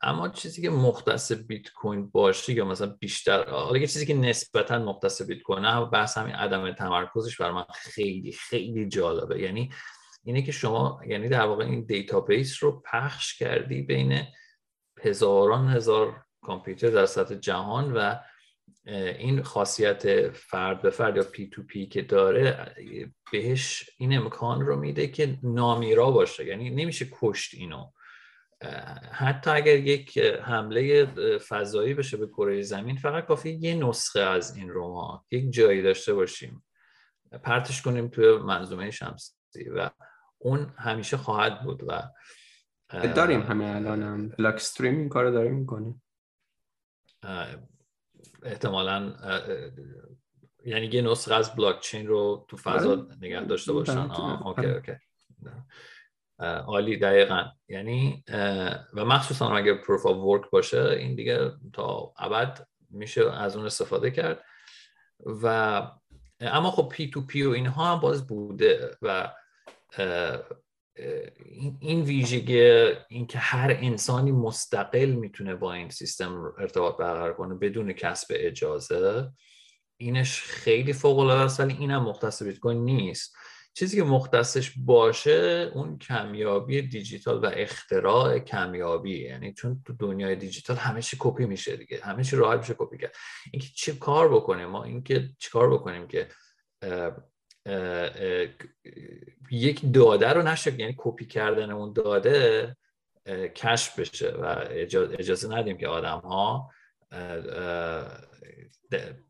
اما چیزی که مختص بیت کوین باشه یا مثلا بیشتر حالا چیزی که نسبتا مختص بیت کوین بحث همین عدم تمرکزش برای من خیلی خیلی جالبه. یعنی اینه که شما یعنی در واقع این database رو پخش کردی بین هزاران هزار کامپیوتر در سطح جهان و این خاصیت فرد به فرد یا P2P که داره بهش این امکان رو میده که نامیرا باشه. یعنی نمیشه کشت اینو. حتی اگر یک حمله فضایی بشه به کره زمین فقط کافیه یه نسخه از این رو ما یک جایی داشته باشیم. پرتش کنیم توی منظومه شمسی و اون همیشه خواهد بود و داریم همه الان هم Blockstream این کار داره می‌کنه احتمالا یعنی یه نسخه از بلاک چین رو تو فضا آره. نگه داشته باشن. اوکی اوکی. عالی دقیقا. یعنی و مخصوصا اگر proof of work باشه این دیگه تا ابد میشه از اون استفاده کرد. و اما خب P2P و اینها هم باز بوده و این ویژگی اینکه هر انسانی مستقل می‌تونه با این سیستم ارتباط برقرار کنه بدون کسب اجازه اینش خیلی فوق العاده است ولی اینم مختص بیت کوین نیست. چیزی که مختصش باشه اون کمیابی دیجیتال و اختراع کمیابی یعنی چون تو دنیای دیجیتال همه چی کپی میشه دیگه همه چی راحت میشه کپی کرد. اینکه چه کار بکنیم ما اینکه چیکار بکنیم که یک داده رو نشه یعنی کپی کردن اون داده کشف بشه و اجازه ندیم که آدم ها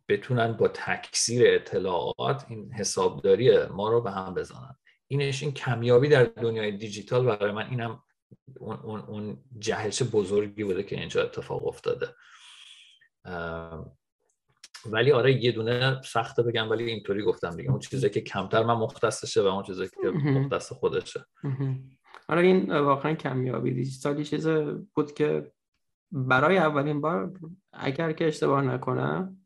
بتونن با تکثیر اطلاعات این حسابداری ما رو به هم بزنن. اینش این کمیابی در دنیای دیجیتال برای من اینم اون, اون, اون جهش بزرگی بوده که اینجا اتفاق افتاده. ولی آره یه دونه سخته بگم ولی اینطوری گفتم دیگه. اون چیزی که کمتر من مختصشه و اون چیزی که مختص خودشه. آره این واقعا کمیابی. دیجیتالی چیز بود که برای اولین بار اگر که اشتباه نکنم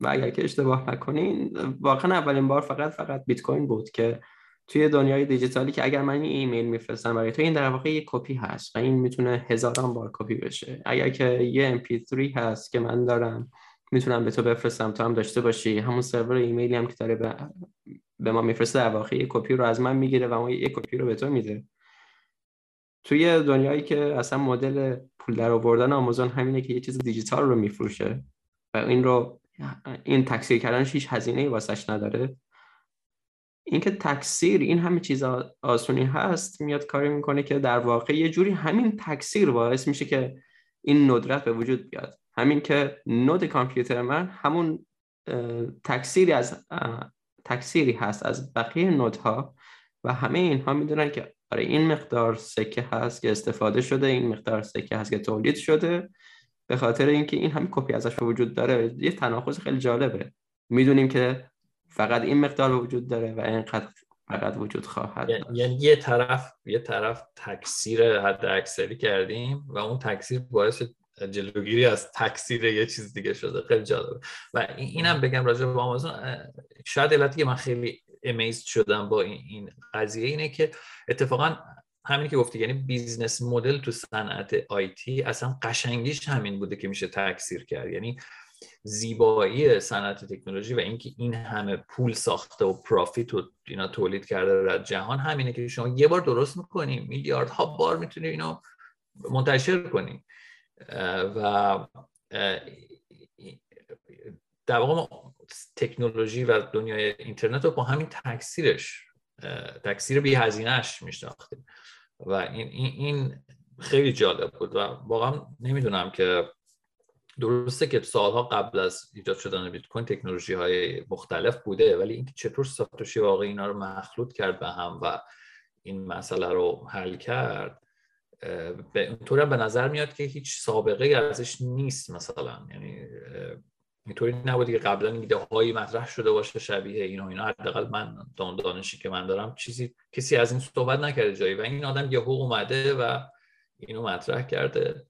و اگر که اشتباه نکنین واقعا اولین بار فقط فقط بیت کوین بود که توی دنیای دیجیتالی که اگر من این ایمیل میفرستم برای تو این در واقع یه کپی هست و این می‌تونه هزاران بار کپی بشه. اگر که یه MP3 هست که من دارم می‌تونم به تو بفرستم تو هم داشته باشی. همون سرور ایمیلی هم که داره به, به ما میفرسته در واقع یه کپی رو از من می‌گیره و ما یه کپی رو به تو میده. توی دنیایی که اصلا مدل پول در آوردن آمازون همینه که یه چیز دیجیتال رو میفروشه و این رو این تکثیر کردنش هیچ هزینه واسش نداره. اینکه تکثیر این همه چیز آسونی هست میاد کاری می‌کنه که در واقع یه جوری همین تکثیر باعث میشه که این ندرت به وجود بیاد. همین که نود کامپیوتر من همون تکثیری از تکثیری هست از بقیه نودها و همه اینها می‌دونن که آره این مقدار سکه هست که استفاده شده این مقدار سکه هست که تولید شده. به خاطر اینکه این همین کپی ازش وجود داره یه تناقض خیلی جالبه. می‌دونیم که فقط این مقدار وجود داره و اینقدر فقط وجود خواهد یعنی یه طرف یه طرف تکثیر حد اکثری کردیم و اون تکثیر باعث جلوگیری از تکثیر یه چیز دیگه شده. خیلی جالبه. و اینم بگم راجع به آمازون شاید علتی که من خیلی amaze شدم با این قضیه اینه که اتفاقا همین که گفتی یعنی business model تو صنعت IT اصلا قشنگیش همین بوده که میشه تکثیر کرد. یعنی زیبایی صنعت تکنولوژی و اینکه این همه پول ساخته و profit و اینا تولید کرده در جهان همینه که شما یه بار درست می‌کنیم میلیاردها بار می‌تونی اینو منتشر کنی و در واقع تکنولوژی و دنیای اینترنت رو با همین تکثیرش تکثیر بی هزینهش میشناختیم. و این, این خیلی جالب بود و واقعا نمی‌دونم که درسته که سالها قبل از ایجاد شدن بیت کوین تکنولوژی های مختلف بوده ولی اینکه چطور ساتوشی واقعا اینا رو مخلوط کرد به هم و این مسئله رو حل کرد به اونطور به نظر میاد که هیچ سابقه ازش نیست مثلا. یعنی اینطوری نبوده که قبلا ایده هایی مطرح شده باشه شبیه این و اینا. حداقل من دانشی که من دارم چیزی کسی از این صحبت نکرده جایی و این آدم یهو اومده و اینو مطرح کرده.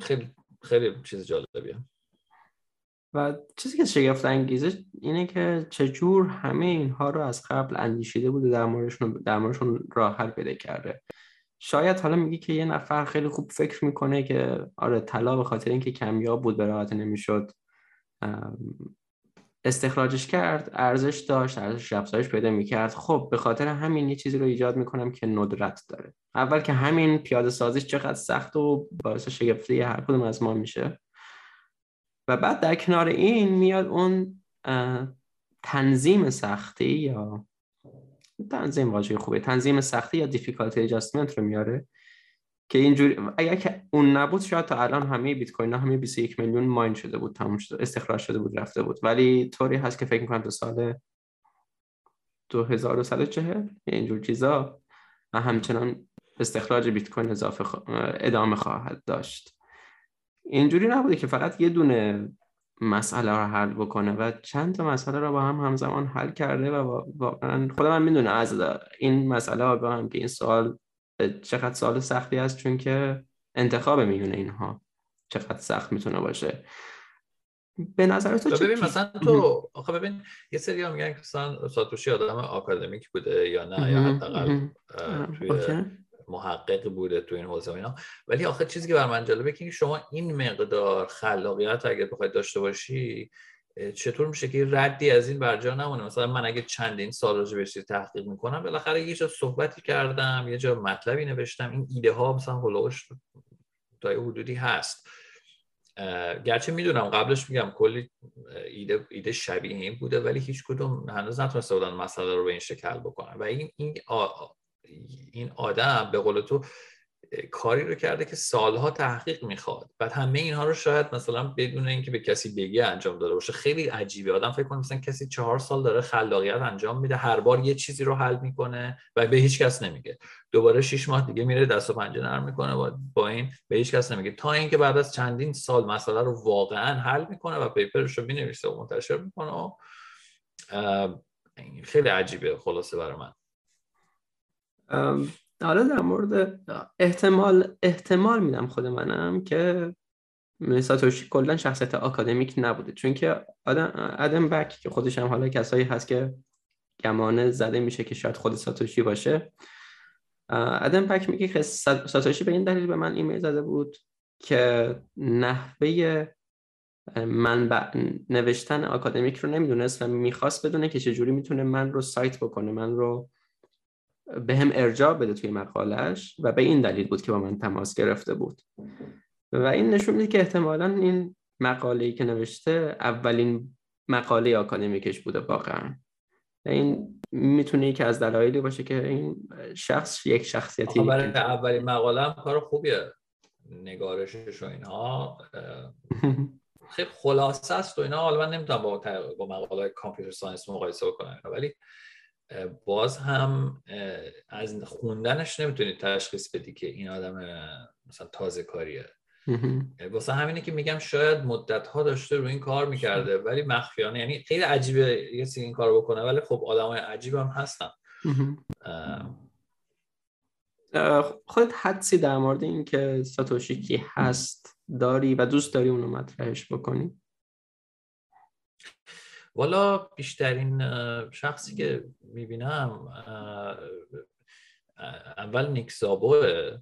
خیلی خیلی چیز جالبیه. و چیزی که شگفت انگیزه اینه که چجور همه اینها رو از قبل اندیشیده بوده در موردشون در موردشون راه حل پیدا کرده. شاید حالا میگی که یه نفر خیلی خوب فکر می‌کنه که آره طلا به خاطر اینکه کمیاب بود به راحت نمی‌شد. استخراجش کرد ارزش داشت ارزش افزایش پیدا می‌کرد. خب به خاطر همین یه چیزی رو ایجاد می‌کنم که ندرت داره. اول که همین پیاده سازیش چقدر سخت و باعث شگفتی هر کدوم از ما میشه. و بعد در کنار این میاد اون تنظیم سختی یا تنظیم واژه خوبه. تنظیم سختی یا دیفیکالتی ادجاستمنت رو میاره. که اینجوری اگر که اون نبود شاید تا الان همه بیت کوین همه 21 میلیون ماین شده بود تموم شده استخراج شده بود رفته بود. ولی طوری هست که فکر می‌کنم تو سال 2140 اینجور چیزا و همچنان استخراج بیت کوین اضافه ادامه خواهد داشت. اینجوری نبوده که فقط یه دونه مسئله رو حل بکنه و چند تا مسئله رو با هم همزمان حل کرده و واقعا خودم من می‌دونه از این مسئله هم که این سوال چقدر سوال سختی است چون که انتخاب میونه اینها چقدر سخت می‌تونه باشه. به نظر تو ببین مثلا تو آخه ببین یه سری ها میگن که مثلا ساتوشی آدم آکادمیک بوده یا نه یا حداقل توی محقق بوده تو این حوزه اینا. ولی آخه چیزی که بر من جالبه که شما این مقدار خلاقیت اگر بخواید داشته باشی چطور میشه که ردی از این برجا نمونه؟ مثلا من اگه چندین سال راجع بهش تحقیق می‌کنم بالاخره یه جا صحبتی کردم یه جا مطلبی نوشتم این ایده ها مثلا هلوش تا حدودی هست. گرچه می‌دونم قبلش میگم کلی ایده, ایده شبیه این بوده ولی هیچ کدوم هنوز نتونسته بودن مسئله رو به این شکل بکنن. و این این, این آدم به قول تو کاری رو کرده که سالها تحقیق می‌خواد. بعد همه اینها رو شاید مثلا بدون اینکه به کسی بگه انجام داده باشه. خیلی عجیبه. آدم فکر کنه مثلا کسی چهار سال داره خلاقیت انجام میده. هر بار یه چیزی رو حل می‌کنه و به هیچ کس نمیگه. دوباره شش ماه دیگه میره دست و پنجه نرم می‌کنه با این به هیچ کس نمیگه. تا اینکه بعد از چندین سال مسئله رو واقعا حل می‌کنه و پیپرش رو می‌نویسه و منتشر می‌کنه. و خیلی عجیبه. خلاصه برای من. حالا در مورد احتمال احتمال میدم خود منم که ساتوشی کلا شخصیت آکادمیک نبوده. چون که آدم ادم بک که خودش هم حالا کسایی هست که گمانه زده میشه که شاید خود ساتوشی باشه. ادم بک میگه که ساتوشی به این دلیل به من ایمیل زده بود که نحوه منبع نوشتن آکادمیک رو نمی‌دونست و می‌خواست بدونه که چجوری می‌تونه من رو سایت بکنه من رو به هم ارجاع بده توی مقالش و به این دلیل بود که با من تماس گرفته بود. و این نشون میده که احتمالا این مقاله‌ای که نوشته اولین مقاله آکادمیکش بوده واقعا. این می‌تونه که از دلایلی باشه که این شخص یک شخصیتی برای اولین مقاله هم کار خوبیه. نگارشش و اینها خیلی خلاصه است و اینا. حالا من نمی‌تونم با, با مقاله کامپیوتر ساینس مقایسه بکنم ولی باز هم از خوندنش نمی‌تونید تشخیص بدی که این آدم مثلا تازه کاریه. واسه همینه که میگم شاید مدت ها داشته رو این کار می‌کرده ولی مخفیانه یعنی خیلی عجیبه یه این کار بکنه ولی خب آدم های عجیب هم هستن. خودت حدسی در مورد این که ساتوشی کی هست داری و دوست داری اونو مطرحش بکنی؟ والا بیشترین شخصی که می‌بینم اول نیک زابوه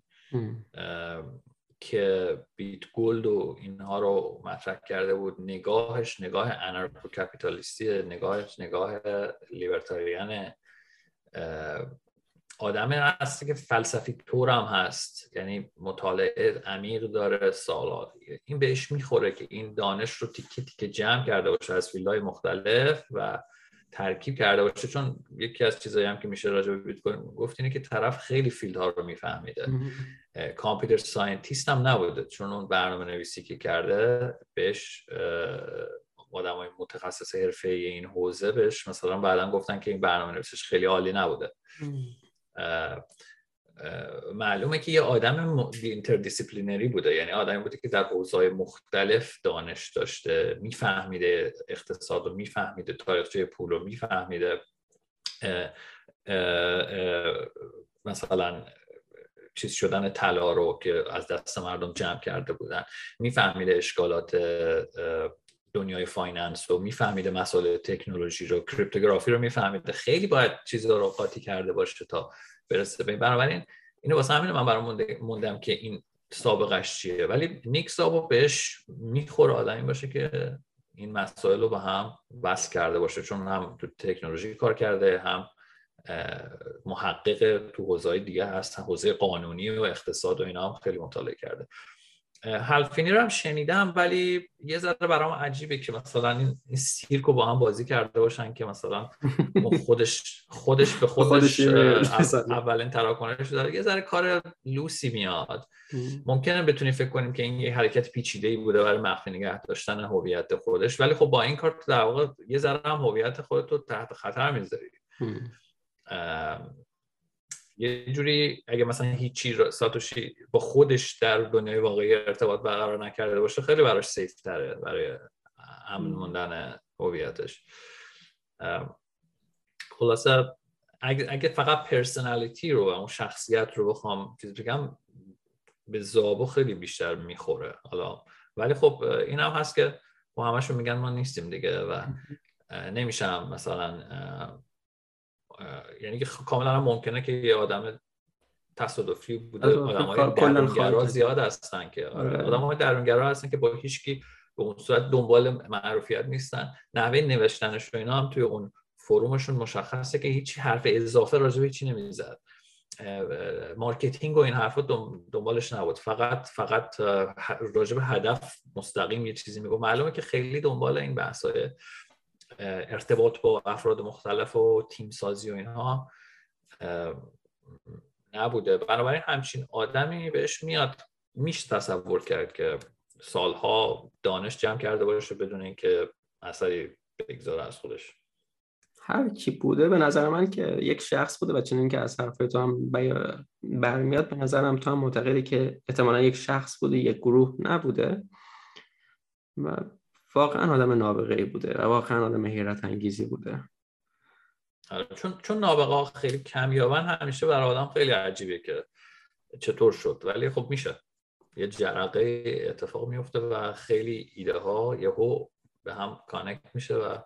که بیت گولد و اینها رو مطرح کرده بود. نگاهش نگاه انارکو کپیتالیستی نگاهش نگاه لیبرتاریان آدم هستی که فلسفی طور هم هست. یعنی مطالعه عمیق داره سالات این بهش می‌خوره که این دانش رو تیکه تیکه جمع کرده باشه از فیلدهای مختلف و ترکیب کرده باشه. چون یکی از چیزایی هم که میشه راجع به بیت کوین گفت اینه که طرف خیلی field ها رو میفهمیده. computer scientist هم نبوده. چون اون برنامه نویسی که کرده بهش آدم های متخصص حرفه این حوزه بهش مثلا بعدا گفتن که این برنامه نویسش خیلی عالی نبوده. معلومه که یه آدم interdisciplinary بوده. یعنی آدمی بوده که در حوزه‌های مختلف دانش داشته میفهمیده اقتصاد رو میفهمیده تاریخچه پول رو میفهمیده مثلا چیز شدن طلا رو که از دست مردم جمع کرده بودن. میفهمیده اشکالات دنیای finance رو میفهمیده مسائل تکنولوژی رو cryptography رو میفهمیده. خیلی باید چیزا رو قاطی کرده باشه تا برسه به بنابراین اینو واسه همین من برام موندم که این سابقش چیه. ولی نیک سابو بهش می‌خوره آدمی باشه که این مسائل رو با هم وصل کرده باشه. چون هم تو تکنولوژی کار کرده هم محقق تو حوزه دیگه هست حوزه قانونی و اقتصاد و اینا هم خیلی مطالعه کرده. هلفینی رو هم شنیدم ولی یه ذره برام عجیبه که مثلا این, این سیرک رو با هم بازی کرده باشن که مثلا خودش خودش به خودش, اولین تراکنش داره. یه ذره کار لوسی میاد. ممکنه بتونیم فکر کنیم که این یه حرکت پیچیده ای بوده برای مخفی نگه داشتن هویت خودش. ولی خب با این کار در واقع یه ذره هم هویت خودت رو تحت خطر می‌ذاری. یه جوری اگه مثلا هیچی ساتوشی با خودش در دنیای واقعی ارتباط برقرار نکرده باشه خیلی براش سیف تره برای امن موندن هویتش. خلاصه اگه, اگه فقط پرسنالیتی رو و اون شخصیت رو بخوام چیز بگم به زابو خیلی بیشتر می‌خوره. حالا ولی خب این هم هست که با همشون میگن ما نیستیم دیگه و نمیشم مثلا یعنی که کاملا ممکنه که یه آدم تصادفی بوده. آدم های درونگرا زیاد هستن که آره. آره. آدم های درونگرا هستن که با هیچکی به اون صورت دنبال معروفیت نیستن. نحوه نوشتنش و اینا هم توی اون forum شون مشخصه که هیچی حرف اضافه راجع به هیچی نمی‌زد. marketing و این حرفا دنبالش نبود. فقط فقط راجع به هدف مستقیم یه چیزی میگه معلومه که خیلی دنبال این بحثای ارتباط با افراد مختلف و تیم سازی و اینها نبوده. بنابراین همچین آدمی بهش میاد میشه تصور کرد که سالها دانش جمع کرده باشه بدون اینکه اثری بگذاره از خودش. هر کی بوده به نظر من که یک شخص بوده و چنین که از حرف تو هم برمیاد به نظرم تو هم معتقدی که احتمالا یک شخص بوده یک گروه نبوده. و واقعا آدم نابغه بوده و واقعا آدم حیرت انگیزی بوده. آره، چون چون نابغه ها خیلی کمیابن همیشه برای آدم خیلی عجیبه که چطور شد. ولی خب میشه. یه جرقه اتفاق میفته و خیلی ایده ها یهو به هم کانکت میشه و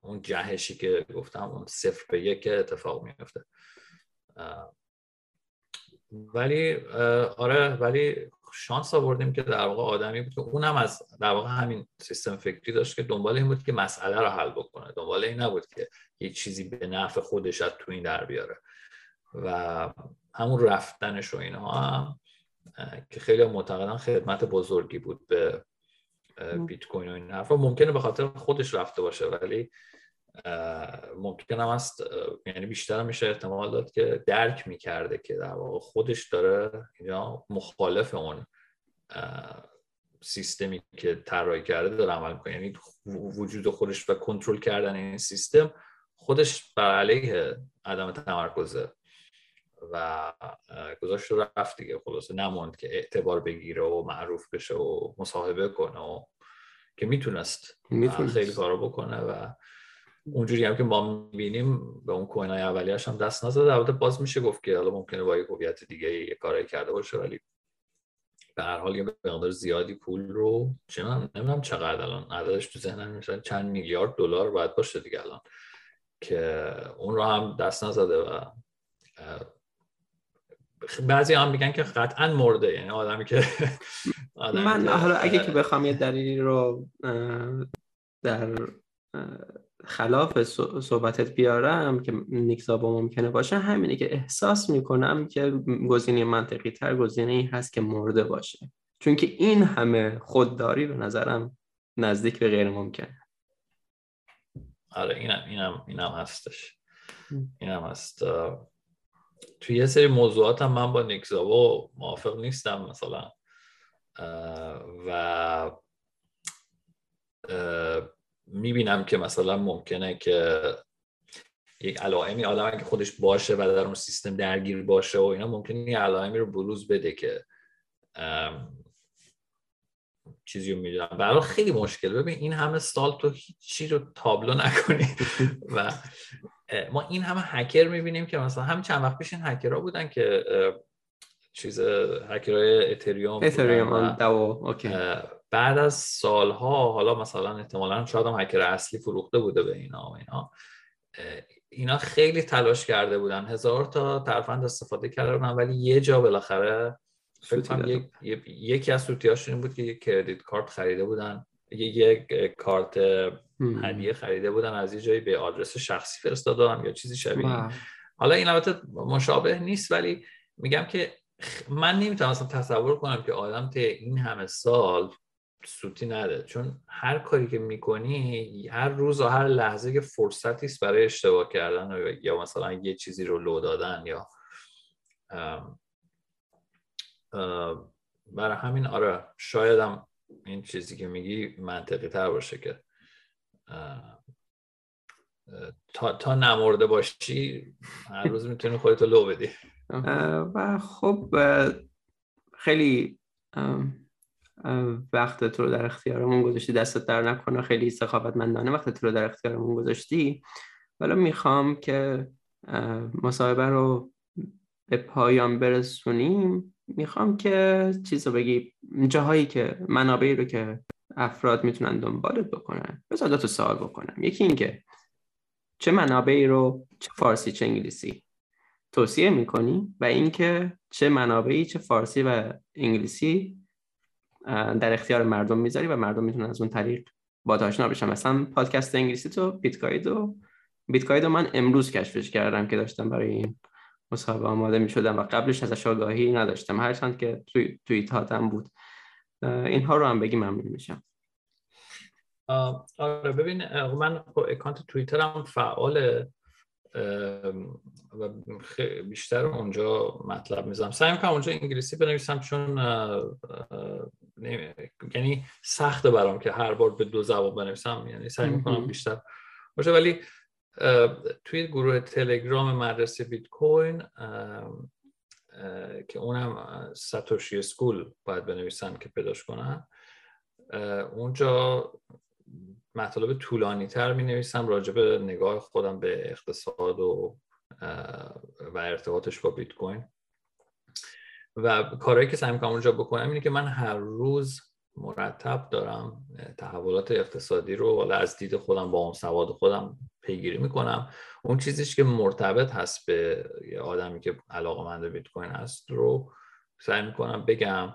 اون جهشی که گفتم اون صفر به یک اتفاق میفته. ولی آره ولی شانس آوردیم که در واقع آدمی بود که اونم از در واقع همین سیستم فکری داشت که دنبال این بود که مسئله رو حل بکنه. دنبال این نبود که یه چیزی به نفع خودش از تو این در بیاره. و همون رفتنش و اینها هم که خیلی معتقدن خدمت بزرگی بود به بیت کوین و این حرفا. ممکنه به خاطر خودش رفته باشه ولی ممکن هم است یعنی بیشتر میشه احتمال داد که درک می‌کرده که در واقع خودش داره یا مخالف اون سیستمی که طراحی کرده داره عمل کنه یعنی وجود خودش و کنترل کردن این سیستم خودش بر علیه عدم تمرکزه و گذاشت رفت دیگه. خلاصه نموند که اعتبار بگیره و معروف بشه و مصاحبه کنه و که می‌تونست. خیلی کارو بکنه و اونجوری هم که ما می‌بینیم به اون کوین های اولیش هم دست نزده. البته باز میشه گفت که حالا ممکنه با یک هویت دیگه یه کارایی کرده باشه ولی به هر حال یه مقدار زیادی پول رو چنان نمی‌دونم چقدر الان عددش تو ذهنم میشه چند میلیارد دلار باید باشه دیگه الان که اون رو هم دست نزده و بعضی هم میگن که قطعا مرده یعنی آدمی که من حالا اگه که بخوام یه دلیلی رو در خلاف صحبتت بیارم که نیکزابا ممکنه باشه همینه که احساس می‌کنم که گزینه منطقی تر گزینه هست که مرده باشه. چون که این همه خودداری به نظرم نزدیک به غیر ممکنه. آره اینم اینم اینم هستش. اینم هست. توی یه سری موضوعات هم من با نیکزابا موافق نیستم مثلا. و می‌بینم که مثلا ممکنه که یک علائمی آدم که خودش باشه و در اون سیستم درگیر باشه و اینا ممکنه یه علائمی رو بروز بده که چیزی رو می‌دونم. برای خیلی مشکل ببین این همه سال تو هیچی رو تابلو نکنی. و ما این همه هکر می‌بینیم که مثلا همین چند وقت پیش این هکرها بودن که چیز هکرهای اتریوم اتریوم بعد از سالها حالا مثلا احتمالا شاید هم هکر اصلی فروخته بوده به اینا و اینا اینا خیلی تلاش کرده بودن. هزار تا ترفند استفاده کرده بودن ولی یه جا بالاخره فکر یک، یکی از سوتیاشون این بود که یک کردیت کارت خریده بودن. یک کارت هدیه خریده بودن از یه جایی به آدرس شخصی فرستادن یا چیزی شبیه حالا این البته مشابه نیست ولی میگم که من نمی‌تونم اصلا تصور کنم که آدم تا این همه سال سوتی نده. چون هر کاری که می‌کنی هر روز و هر لحظه که فرصتی است برای اشتباه کردن یا مثلا یه چیزی رو لو دادن یا برای همین آره شایدم این چیزی که میگی منطقی تر باشه که تا, تا نمرده باشی هر روز می‌تونی خودتو لو بدی. و خب خیلی وقت تو رو در اختیارمون گذاشتی. دستت در نکنه خیلی سخاوتمندانه وقت تو رو در اختیارمون گذاشتی. ولی می‌خوام که مصاحبه رو به پایان برسونیم. می‌خوام که چیز رو بگی جاهایی که منابعی رو که افراد می‌تونن دنبالت بکنن. بذار تو سوال بکنم. یکی اینکه چه منابعی رو چه فارسی چه انگلیسی توصیه می‌کنی؟ و اینکه چه منابعی چه فارسی و انگلیسی در اختیار مردم می‌ذاری و مردم می‌تونن از اون طریق با آشنا بشن. مثلا پادکست انگلیسی تو بیتکوین و بیتکوین من امروز کشفش کردم که داشتم برای این مصاحبه آماده می شدم و قبلش ازش آگاهی نداشتم. هرچند که توی توییت هاتم بود اینها رو هم بگی ممنون میشم. آره ببین من اکانت توییترم فعال و بیشتر اونجا مطلب می‌زنم. سعی می‌کنم اونجا انگلیسی بنویسم چون یعنی سخته برام که هر بار به دو زبان بنویسم یعنی سعی می‌کنم بیشتر باشه. ولی توی گروه تلگرام مدرسه بیت کوین که اونم ساتوشی سکول باید بنویسن که پیداش کنن اونجا مطالب طولانی تر می نویسم راجع به نگاه خودم به اقتصاد و و ارتباطش با بیت کوین و کارهایی که سعی می‌کنم اونجا بکنم اینه که من هر روز مرتب دارم تحولات اقتصادی رو حالا از دید خودم با اون سواد خودم پیگیری می‌کنم. اون چیزیش که مرتبط هست به آدمی که علاقه مند بیت کوین هست رو سعی می‌کنم بگم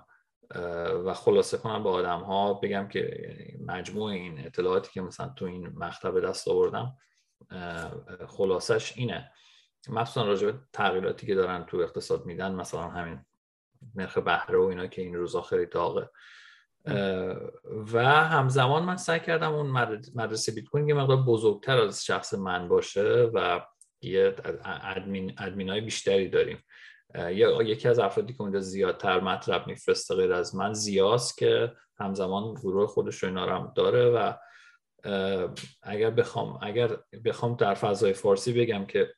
و خلاصه کنم به آدم ها بگم که مجموع این اطلاعاتی که مثلا تو این مکتب دست آوردم خلاصش اینه. مخصوصا راجع به تغییراتی که دارن تو اقتصاد میدن مثلا همین نرخ بهره و اینا که این روزا خیلی داغه. و همزمان من سعی کردم اون مدرسه بیت کوین یه مقدار بزرگتر از شخص من باشه و یه ادمین, ادمین های بیشتری داریم. یا یکی از افرادی که اونجا زیادتر مطلب میفرسته غیر از من زیاست که همزمان گروه خودش رو اینا داره و اگر بخوام اگر بخوام در فضای فارسی بگم که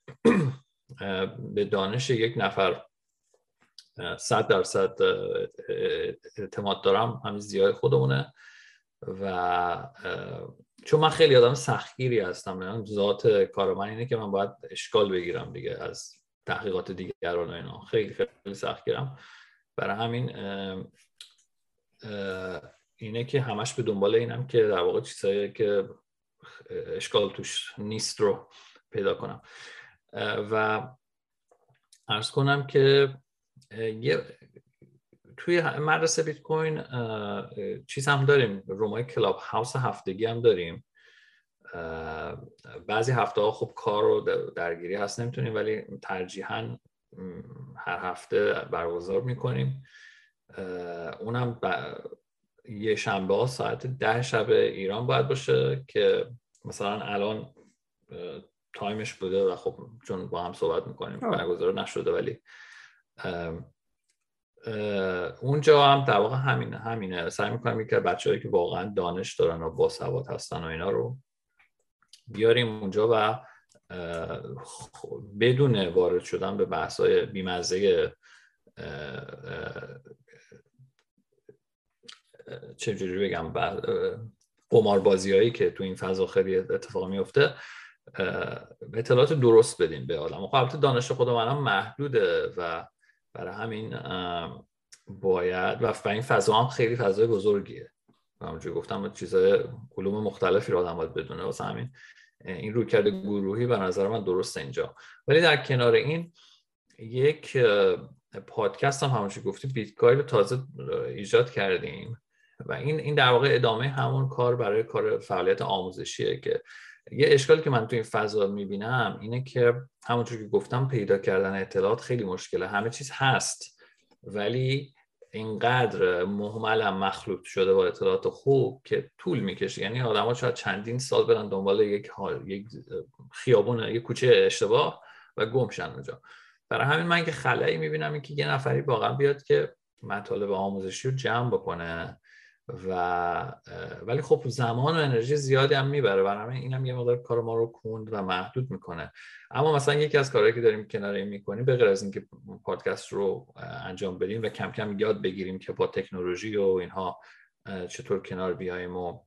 به دانش یک نفر صد درصد اعتماد دارم. همین زیای خودمونه. و چون من خیلی آدم سختگیری هستم. ذات کار من اینه که من باید اشکال بگیرم دیگه از تحقیقات دیگران و اینا. خیلی خیلی سختگیرم. برای همین اینه که همش به دنبال اینم که در واقع چیزایی که اشکال توش نیست رو پیدا کنم. و ارز کنم که یه توی مدرسه بیت کوین چیز هم داریم رومای کلاب هاوس هفتگی هم داریم. بعضی هفته ها خب کار رو درگیری هست نمی‌تونیم ولی ترجیحاً هر هفته برگزار می‌کنیم. اونم یه شنبه ها ساعت ده شب ایران باید باشه که مثلا الان تایمش بوده و خب چون با هم صحبت می‌کنیم برگزار نشده ولی اونجا هم در واقع همینه همینه. سعی می‌کنم که بچه‌هایی که واقعا دانش دارن و با سواد هستن و اینا رو بیاریم اونجا و بدون وارد شدن به بحث های بیمزه چجوری بگم قماربازی هایی که تو این فضا خیلی اتفاق میفته اطلاعات درست بدیم به آدم خب البته دانش خود منم محدوده و برای همین باید. و این فضا هم خیلی فضای بزرگیه. همونجوری گفتم چیزای علوم مختلفی رو آدم باید بدونه واسه همین. این رویکرد گروهی به نظر من درست اینجا. ولی در کنار این یک پادکست هم همونجوری گفتی بیت رو تازه ایجاد کردیم. و این این در واقع ادامه همون کار برای کار فعالیت آموزشیه که یه اشکالی که من تو این فضا می‌بینم اینه که همونطور که گفتم پیدا کردن اطلاعات خیلی مشکله. همه چیز هست ولی اینقدر محملم مخلوط شده با اطلاعات خوب که طول می‌کشه. یعنی ها شاید چندین سال برن دنبال یک یک خیابون یک کوچه اشتباه و گمشن اونجا. برای همین من که خلایی می‌بینم که یه نفری واقعا بیاد که مطالب آموزشی رو جمع بکنه. و ولی خب زمان و انرژی زیادی هم می‌بره برای اینم یه مقدار کار ما رو کند و محدود می‌کنه. اما مثلا یکی از کارهایی که داریم کنار این می‌کنیم به غیر از اینکه پادکست رو انجام بدیم و کم کم یاد بگیریم که با تکنولوژی و اینها چطور کنار بیایم و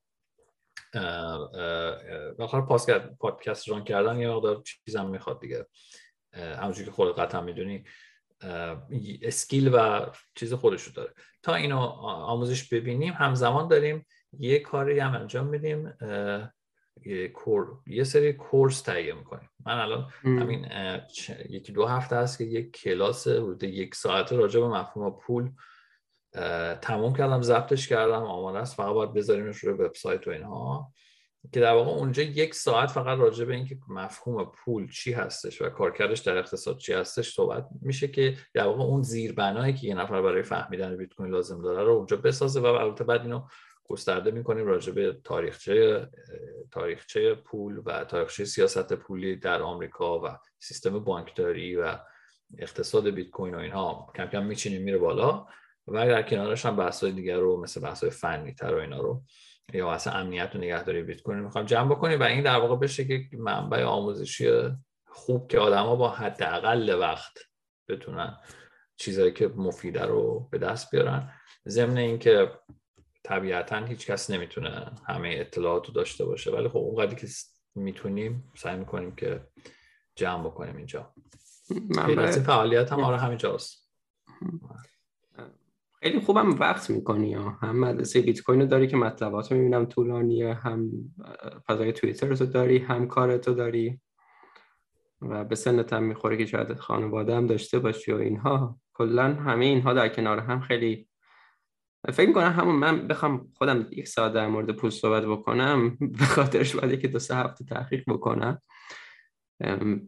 بخاطر پادکست ران کردن یه مقدار چیزم می‌خواد دیگه. همونجوری که خودت قطعا می‌دونی. اسکیل و چیز خودش رو داره. تا اینو آموزش ببینیم همزمان داریم یه کاری هم انجام میدیم یه, کور... یه سری کورس تهیه می‌کنیم. من الان همین یکی دو هفته هست که یک کلاس حدود یک ساعته راجع به مفهوم پول تموم کردم ضبطش کردم آماده است. فقط باید بذاریمش روی وبسایت و اینها. که در واقع اونجا یک ساعت فقط راجع به اینکه مفهوم پول چی هستش و کارکردش در اقتصاد چی هستش صحبت میشه که در واقع اون زیربنایی که یه نفر برای فهمیدن بیت کوین لازم داره رو اونجا بسازه و البته بعد اینو گسترده می‌کنیم راجع به تاریخچه تاریخچه پول و تاریخچه سیاست پولی در آمریکا و سیستم بانکداری و اقتصاد بیت کوین و اینها. کم کم میچینیم میره بالا و در کنارش هم بحث دیگر رو مثل بحث فنی تر و اینا رو یا اصلا امنیت و نگهداری بیت کوین می‌خوام جمع بکنیم و این در واقع بشه که منبع آموزشی خوب که آدما با حداقل وقت بتونن چیزایی که مفیده رو به دست بیارن. ضمن اینکه طبیعتا هیچ کس نمی‌تونه همه اطلاعات رو داشته باشه. ولی خب اونقدری که می‌تونیم سعی می‌کنیم که جمع بکنیم اینجا. از فعالیت هم آره همینجاست. خیلی خوبم وقت می‌کنی هم مدرسه بیت کوین رو داری که مطلبات رو می‌بینم طولانیه هم فضای توییتر رو داری هم کارتو داری. و به سنت هم می‌خوره که شاید خانواده هم داشته باشی و اینها. کلا همه اینها در کنار هم خیلی فکر می‌کنم همون من بخوام خودم یک ساعت در مورد پول صحبت بکنم به خاطرش باید که دو سه هفته تحقیق بکنم.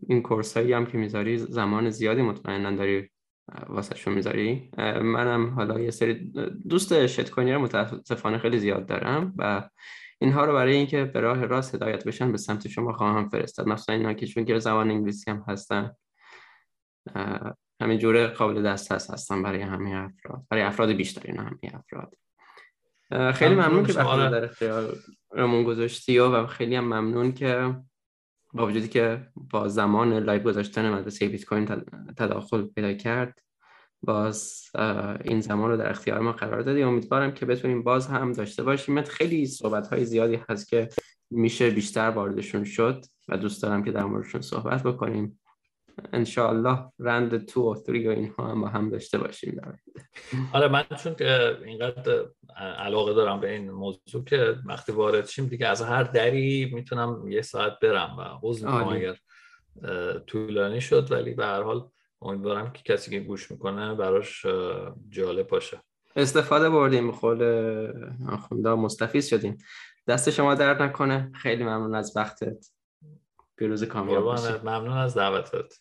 این کورس هایی هم که می‌ذاری زمان زیادی مطمئنا داری واسه شو می‌ذاری منم حالا یه سری دوست shitcoin ی رو متاسفانه خیلی زیاد دارم و اینها رو برای اینکه به راه راست هدایت بشن به سمت شما خواهم فرستاد. مثلا اینا که چون زبان انگلیسی هم هستن. همین جوره قابل دسترس هستن برای همه افراد. برای افراد بیشتری نه همه افراد. خیلی ممنون. که وقتی در اختیارمون گذاشتی و خیلی هم ممنون که با وجودی که با زمان live گذاشتن مدرسه بیت کوین تداخل پیدا کرد باز این زمان رو در اختیار ما قرار دادی. امیدوارم که بتونیم باز هم داشته باشیم. خیلی صحبت های زیادی هست که میشه بیشتر واردشون شد و دوست دارم که در موردشون صحبت بکنیم. انشاءالله رند تو و تری و اینها هم با هم داشته باشیم در آره من چون که اینقدر علاقه دارم به این موضوع که وقتی وارد شیم دیگه از هر دری می‌تونم یه ساعت برم و عضو می‌کنم اگر طولانی شد ولی به هر حال امیدوارم که کسی که گوش می‌کنه براش جالب باشه. استفاده بردیم خود آخونده مستفیز شدیم. دست شما درد نکنه. خیلی ممنون از وقتت. پیروز کامیاب باشی. ممنون از دعوتت.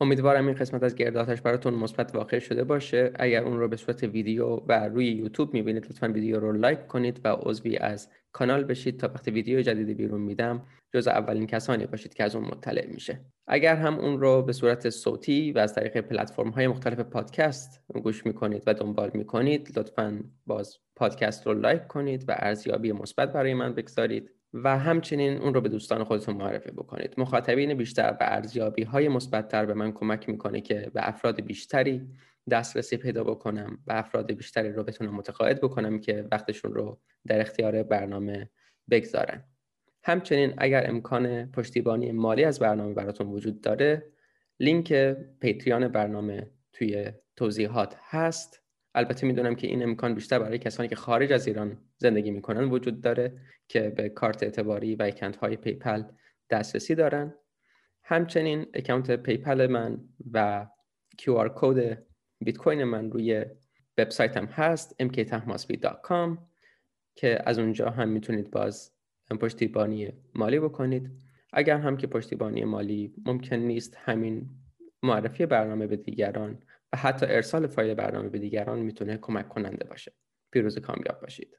امیدوارم این قسمت از گرداتش براتون مثبت واقع شده باشه. اگر اون رو به صورت ویدیو و روی یوتیوب می‌بینید لطفا ویدیو رو لایک کنید و عضوی از کانال بشید تا وقتی ویدیو جدیدی بیرون میدم جز اولین کسانی باشید که از اون مطلع میشه. اگر هم اون رو به صورت صوتی و از طریق پلتفرم های مختلف پادکست گوش می‌کنید و دنبال می‌کنید لطفا باز پادکست رو لایک کنید و ارزیابی مثبت برای من بگذارید و همچنین اون رو به دوستان خودتون معرفی بکنید. مخاطبین بیشتر و ارزیابی های مثبتتر به من کمک می‌کنه که به افراد بیشتری دسترسی پیدا بکنم و افراد بیشتری رو بتونم متقاعد بکنم که وقتشون رو در اختیار برنامه بگذارن. همچنین اگر امکان پشتیبانی مالی از برنامه براتون وجود داره لینک Patreon برنامه توی توضیحات هست. البته می‌دونم که این امکان بیشتر برای کسانی که خارج از ایران زندگی می‌کنن وجود داره که به کارت اعتباری و account های PayPal دسترسی دارن. همچنین account PayPal من و QR code بیت کوین من روی وبسایتم هست mktahmasbi.com که از اونجا هم می‌تونید باز پشتیبانی مالی بکنید. اگر هم که پشتیبانی مالی ممکن نیست همین معرفی برنامه به دیگران و حتی ارسال فایل برنامه به دیگران می‌تونه کمک کننده باشه. پیروز کامیاب باشید.